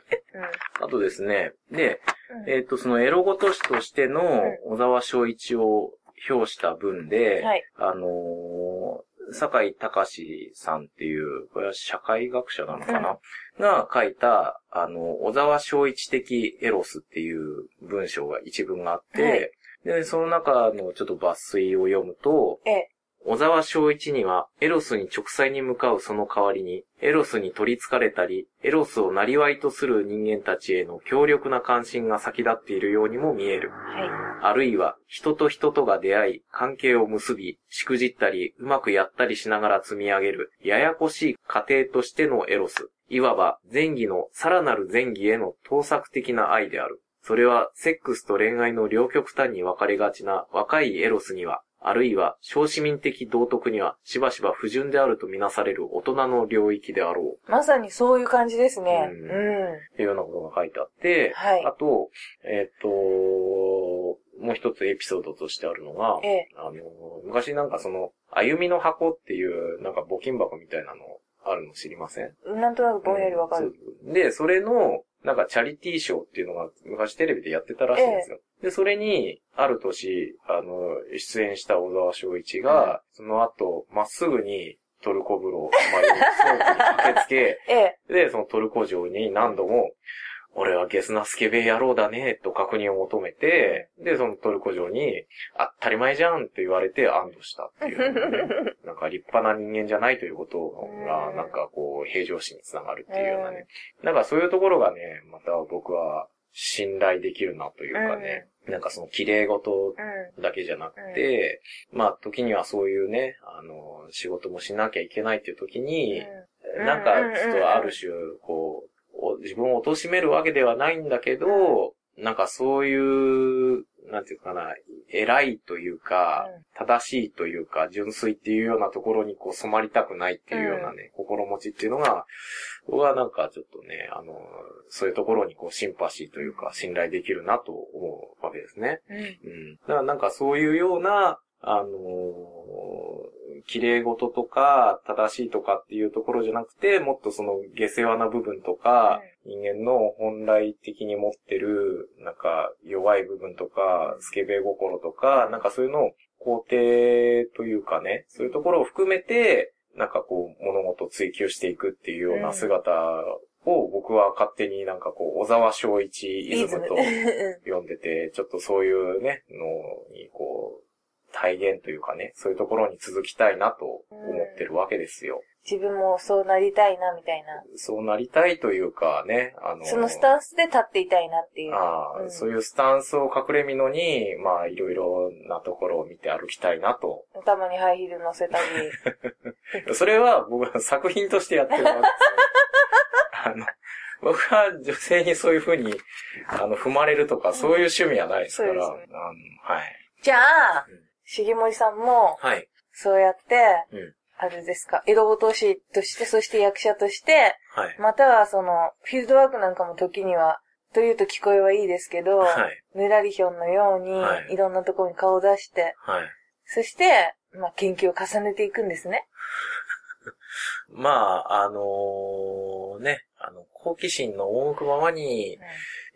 あとですね、で、うんえっ、と、そのエロごとしとしての小沢昭一を表した文で、はい。あのー坂井隆さんっていう、これは社会学者なのかな、が書いた、あの、小沢昭一的エロスっていう文章が一文があって、はいで、その中のちょっと抜粋を読むと、ええ。小沢昭一には、エロスに直裁に向かうその代わりに、エロスに取り憑かれたり、エロスを生りとする人間たちへの強力な関心が先立っているようにも見える。はあるいは、人と人とが出会い、関係を結び、しくじったり、うまくやったりしながら積み上げる、ややこしい過程としてのエロス。いわば、前儀のさらなる前儀への盗作的な愛である。それは、セックスと恋愛の両極端に分かれがちな若いエロスには、あるいは、小市民的道徳には、しばしば不純であるとみなされる大人の領域であろう。い。まさにそういう感じですね。ううんん。っていうようなことが書いてあって、はいあと、えっ、と、もう一つエピソードとしてあるのが、ええ。あの、昔なんかその、歩みの箱っていう、なんか募金箱みたいなのあるの知りません？なんとなくぼんやりわかる。そうで、それの、なんかチャリティーショーっていうのが昔テレビでやってたらしいんですよ。で、それに、ある年、あの、出演した小沢昭一が、その後、まっすぐにトルコ風呂、まあ、に駆けつけ、ええ。で、そのトルコ城に何度も、俺はゲスなスケベ野郎だね、と確認を求めて、で、そのトルコ城に、当たり前じゃんって言われて安堵したっていう、ね。なんか立派な人間じゃないということが、うんなんかこう、平常心につながるっていうようなね。なんかそういうところがね、また僕は信頼できるなというかね。なんかその綺麗事うん。だけじゃなくて、まあ時にはそういうね、あの、仕事もしなきゃいけないっていう時に、うんなんかちょっとある種、こう、お自分を貶めるわけではないんだけど、なんかそういう、なんていうかな、偉いというか、正しいというか、純粋っていうようなところにこう染まりたくないっていうようなね、心持ちっていうのが、僕はなんかちょっとね、あの、そういうところにこうシンパシーというか、信頼できるなと思うわけですね。うん。うん。だからなんかそういうような、あのー綺麗事とか、正しいとかっていうところじゃなくて、もっとその下世話な部分とか、人間の本来的に持ってる、なんか弱い部分とか、スケベ心とか、なんかそういうのを肯定というかね、そういうところを含めて、なんかこう物事を追求していくっていうような姿を僕は勝手になんかこう、小沢昭一イズムと読んでて、ちょっとそういうね、のにこう、体現というかね、そういうところに続きたいなと思ってるわけですよ。自分もそうなりたいな、みたいな。そうなりたいというかね、あの、そのスタンスで立っていたいなっていう。ああ、うんそういうスタンスを隠れみのに、まあいろいろなところを見て歩きたいなと。たまにハイヒール乗せたり。それは僕は作品としてやってるわけですよ。あの、僕は女性にそういうふうに、あの、踏まれるとか、そういう趣味はないですから、そうですあのはい。じゃあうん、重森さんも、はい。そうやって、うん。あれですか、江戸落としとして、そして役者として、はい。またはその、フィールドワークなんかも時には、というと聞こえはいいですけど、はい。ぬらりひょんのようには、いいろんなところに顔を出して、はい。そして、まあ、研究を重ねていくんですね。まあ、あのね、あの、好奇心の赴くままに、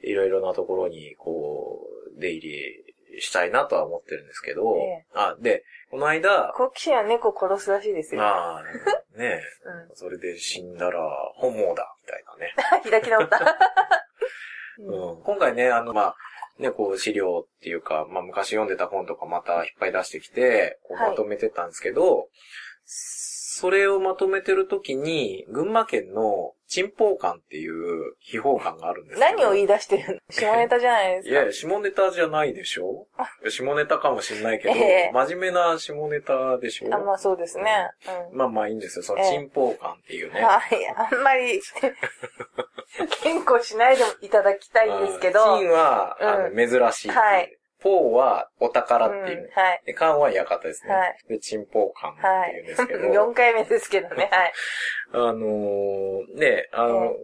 いろいろなところに、こう、出入りしたいなとは思ってるんですけど、ええあ、で、この間、好奇心は猫を殺すらしいですよ。まあ、ね、うん。それで死んだら本望だ、みたいなね。開き直った。うん、今回ね、あの、まあ、ね、こう資料っていうか、まあ昔読んでた本とかまたいっぱい出してきて、こうはいまとめてたんですけど、それをまとめてるときに、群馬県のチンポウ感っていう秘宝感があるんです。何を言い出してるの？下ネタじゃないですか。いやいや、下ネタじゃないでしょ？下ネタかもしんないけど、ええ真面目な下ネタでしょ？あ、まあそうですね。うん。まあまあいいんですよ。そのええチンポウ感っていうね。はい。あんまり、健康しないでいただきたいんですけど。チンは、うんあの、珍しい。はいポーはお宝っていう。うんはい。で、カンは館ですね。はいで、チンポウ感ってはいいうんですけど。。4回目ですけどね。はい。あのー、ね、あの、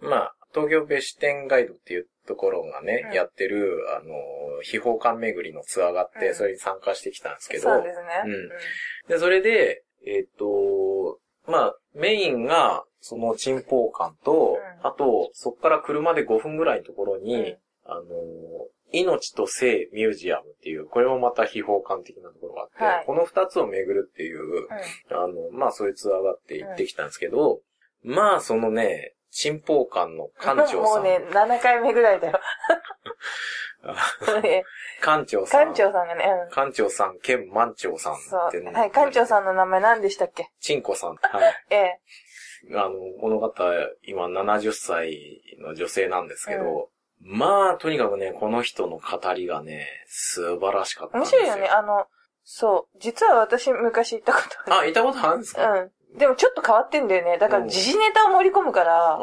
まあ、東京ベシ店ガイドっていうところがね、うんやってる、あのー、秘宝館巡りのツアーがあって、うんそれに参加してきたんですけど、そうですね。うんで、それで、えっ、と、まあ、メインが、そのチンポウ館と、うんあと、そっから車で5分ぐらいのところに、うんあのー、命と性ミュージアムっていう、これもまた秘宝館的なところがあって、はいこの2つを巡るっていう、うんあの、まあそういうツアーがあって行ってきたんですけど、まあそのね、チンポウ館の館長さん。もうね、7回目ぐらいだよ。ね 館長さん。館長さんがね、うん。館長さん兼満長さんってそう。はい、館長さんの名前何でしたっけ？チンコさん。はい。ええ。あの、この方、今70歳の女性なんですけど、まあ、とにかくね、この人の語りがね、素晴らしかったんですよ。面白いよね。あの、そう。実は私昔行ったことああ、いたことあるんですか、る。うん。でもちょっと変わってんだよね。だからうん時事ネタを盛り込むから、ああ、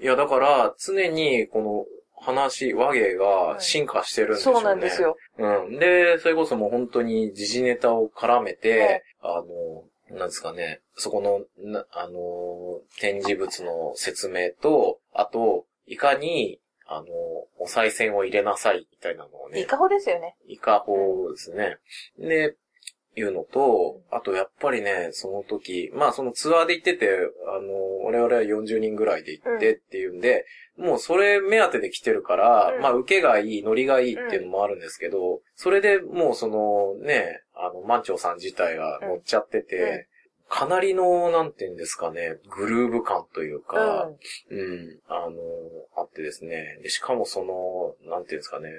いや、だから、常に、この、話、和芸が進化してるんですよね。そうなんです。よ。うん。で、それこそもう本当に時事ネタを絡めて、あの、なんですかね、そこの、なあの、展示物の説明と、あと、いかに、あの、お賽銭を入れなさい、みたいなのをね。イカホですよね。イカ法ですね。で、いうのと、あとやっぱりね、その時、まあそのツアーで行ってて、あの、我々は40人ぐらいで行ってっていうんで、もうそれ目当てで来てるから、うんまあ受けがいい、ノリがいいっていうのもあるんですけど、それでもうそのね、あの、満潮さん自体が乗っちゃってて、うんうんかなりの、なんていうんですかね、グルーヴ感といううか、ん。うん、あの、あってですね。でしかもその、なんていうんですかね。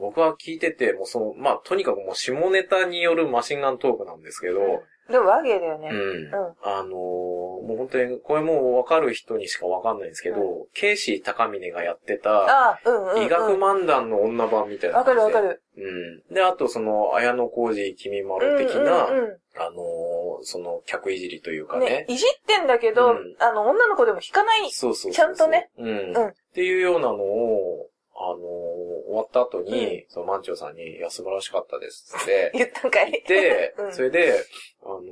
僕は聞いてて、もうその、まあ、とにかくもう下ネタによるマシンガントークなんですけど、でも和芸だよね。うん。うんあのもう本当に、これもうわかる人にしかわかんないんですけど、うケイシー高峰がやってた、ああ、うんうん、うん。医学漫談の女版みたいなわかるわかる。る。うん。で、あとその、綾野浩二君丸的な、うんうんあのその、客いじりというかうん、ねね。いじってんだけど、うんあの、女の子でも弾かない。そうそうそうそうちゃんとね。うん。うんっていうようなのを、あのー終わった後に、その満潮さんに、いや、素晴らしかったですって 言ったんかい。で、うん。それで、あのー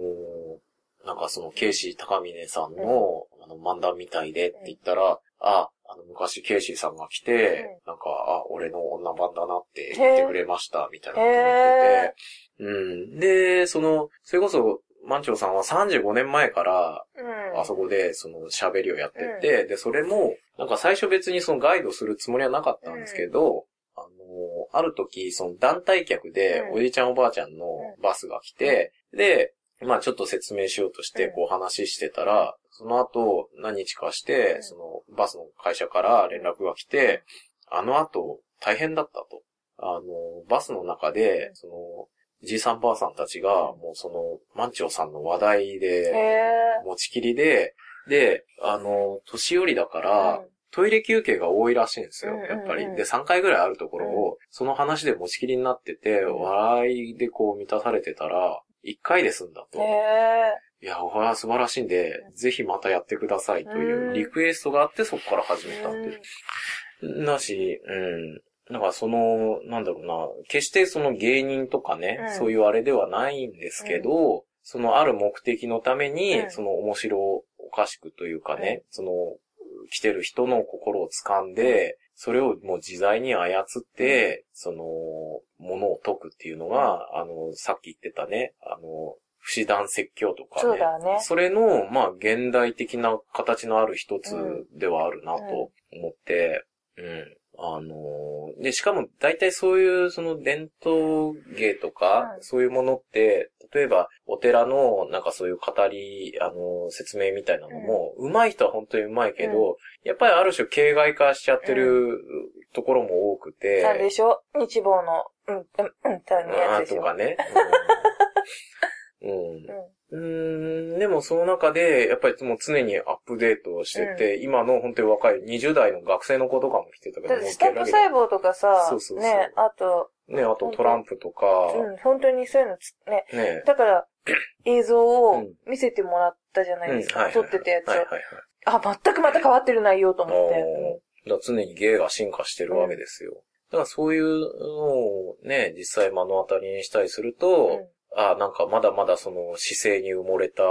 なんかその、ケイシー高峰さんの、あの、漫談みたいでって言ったら、あ、あの、昔ケイシーさんが来て、なんか、あ、俺の女版だなって言ってくれました、みたいなこと言ってて、うん。で、その、それこそ、満潮さんは35年前から、うん。あそこで、その、喋りをやってて、で、それも、なんか最初別にそのガイドするつもりはなかったんですけど、ある時、その団体客でう、ん。おじいちゃんおばあちゃんのバスが来て、で、まあちょっと説明しようとして、うん。こう話してたら、その後、何日かして、うん。その、バスの会社から連絡が来て、あの後、大変だったと。あの、バスの中で、その、じいさんばあさんたちが、もうその、満潮さんの話題へで、え。持ちきりで、で、あの、年寄りだから、うんトイレ休憩が多いらしいんですよ、やっぱり。で、3回ぐらいあるところを、その話で持ちきりになってて、うん笑いでこう満たされてたら、1回で済んだと。いや、これは素晴らしいんで、ぜひまたやってくださいというリクエストがあって、そこから始めたっていう。だし、うん。だからその、なんだろうな、決してその芸人とかね、うん。そういうあれではないんですけど、そのある目的のために、うん。その面白おかしくというかね、その、来てる人の心を掴んで、それをもう自在に操って、その、ものを解くっていうのが、あの、さっき言ってたね、あの、不死弾説教とかね。そうだね。それの、まあ、現代的な形のある一つではあるなと思って、うん。あのーで、しかも大体そういうその伝統芸とか、うんそういうものって、例えばお寺のなんかそういう語り、あのー説明みたいなのも、上手い人は本当に上手いけど、やっぱりある種形骸化しちゃってるところも多くて、なんでしょ？日望の、うん、うん、うん、ってやあつでしょとかね。うん。うん。ん、でもその中で、やっぱりもう常にアップデートをしてて、今の本当に若い20代の学生の子とかも来てたけど、だってスタンプ細胞とかさそう、そうそう。ね、あと、ね、あとトランプとか、うん、本当にそういうのつ、ね、ね、だから、映像をうん見せてもらったじゃないですか。うんはいはい撮ってたやつをはい。はいはい。あ、全くまた変わってる内容と思って。だ常に芸が進化してるわけですよ。だからそういうのをね、実際目の当たりにしたりすると、うんあなんかまだまだその姿勢に埋もれた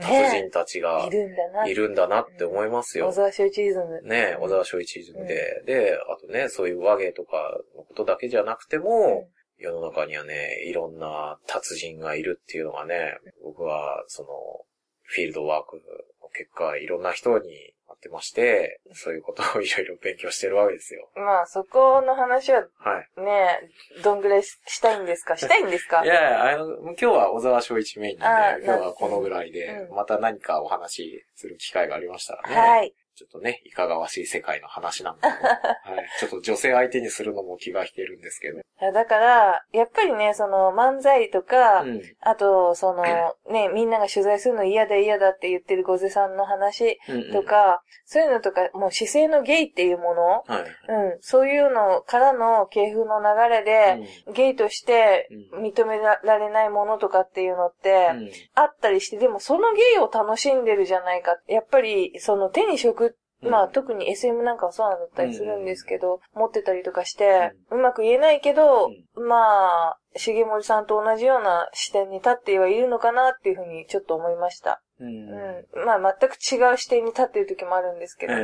達人たちがいるんだな。いるんだなって思いますよ小。沢昭一イズム。ね、小沢昭一イズムで、で、あとね、そういう和芸とかのことだけじゃなくても、世の中にはね、いろんな達人がいるっていうのがね、僕は、その、フィールドワークの結果、いろんな人に会ってまして、そういうことをいろいろ勉強してるわけですよ。まあ、そこの話ははい。ね、どんぐらいししたいんですか？したいんですか？いやいや、あの、今日は小沢昭一メインなんで、今日はこのぐらいで、うんまた何かお話しする機会がありましたらね。はい。ちょっとね、いかがわしい世界の話なんかも、はい。ちょっと女性相手にするのも気が引けるんですけど。いやだから、やっぱりね、その漫才とか、うん。あと、その、ね、みんなが取材するの嫌だ嫌だって言ってるゴゼさんの話うんうんとか、そういうのとか、もう姿勢のゲイっていうもの、はい。うん、そういうのからの系譜の流れで、ゲイとしてうん認められないものとかっていうのって、うんあったりして、でもそのゲイを楽しんでるじゃないか。やっぱり、その手に職、うんまあ特に SM なんかはそうなんだったりするんですけど、持ってたりとかして、うまく言えないけど、まあ、重森さんと同じような視点に立ってはいるのかなっていうふうにちょっと思いました。うん。うん。まあ全く違う視点に立ってる時もあるんですけど、え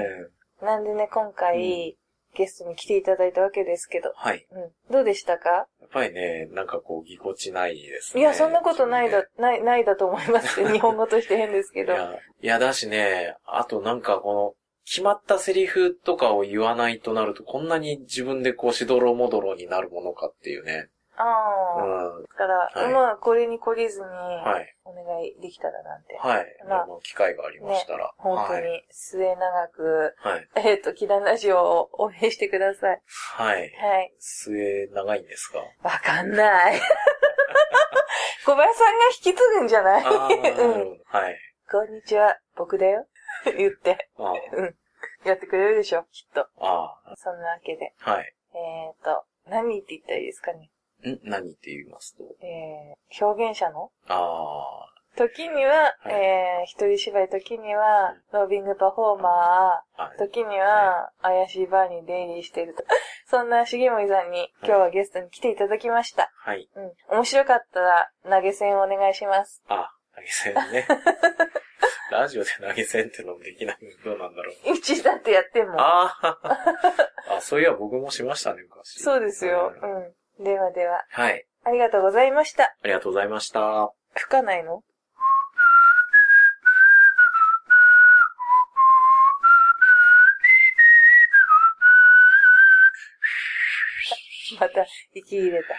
えなんでね、今回、ゲストに来ていただいたわけですけど、はい。うん。どうでしたか？やっぱりね、なんかこう、ぎこちないですね。いや、そんなことないだい、ない、ないだと思いますよ。日本語として変ですけど。や、いやだしね、あとなんかこの、決まったセリフとかを言わないとなると、こんなに自分でこう、しどろもどろになるものかっていうね。ああ。うん。だから、はいまあ、これに懲りずに、はい。お願いできたらなんて。はい。まあ機会がありましたら。本当はい。に末永く、はい。えっ、と、キララジオを応援してください。はい。はい。末長いんですか？わかんない。小林さんが引き継ぐんじゃない？ああ、なるほどうん。はい。こんにちは、僕だよ。言って、あやってくれるでしょ、きっと。あ、あそんなわけで。あはい。えっ、と、何って言ったらいいですかね？ん？何って言いますと？えー、表現者の？あ時には、はいえー、一人芝居、時には、ロービングパフォーマあ、はー、時には、怪しいバーに出入りしてると。そんな重森さんに、今日はゲストに来ていただきました。はい。うん。面白かったら、投げ銭お願いします。あ、投げ銭ね。ラジオで投げ銭ってのもできないのどうなんだろう。うちだってやってんもん。ああ、あ、そういや僕もしましたね、昔。そうですよ。うんうん。ではでは、はい。ありがとうございました。ありがとうございました。吹かないの？また、息入れた。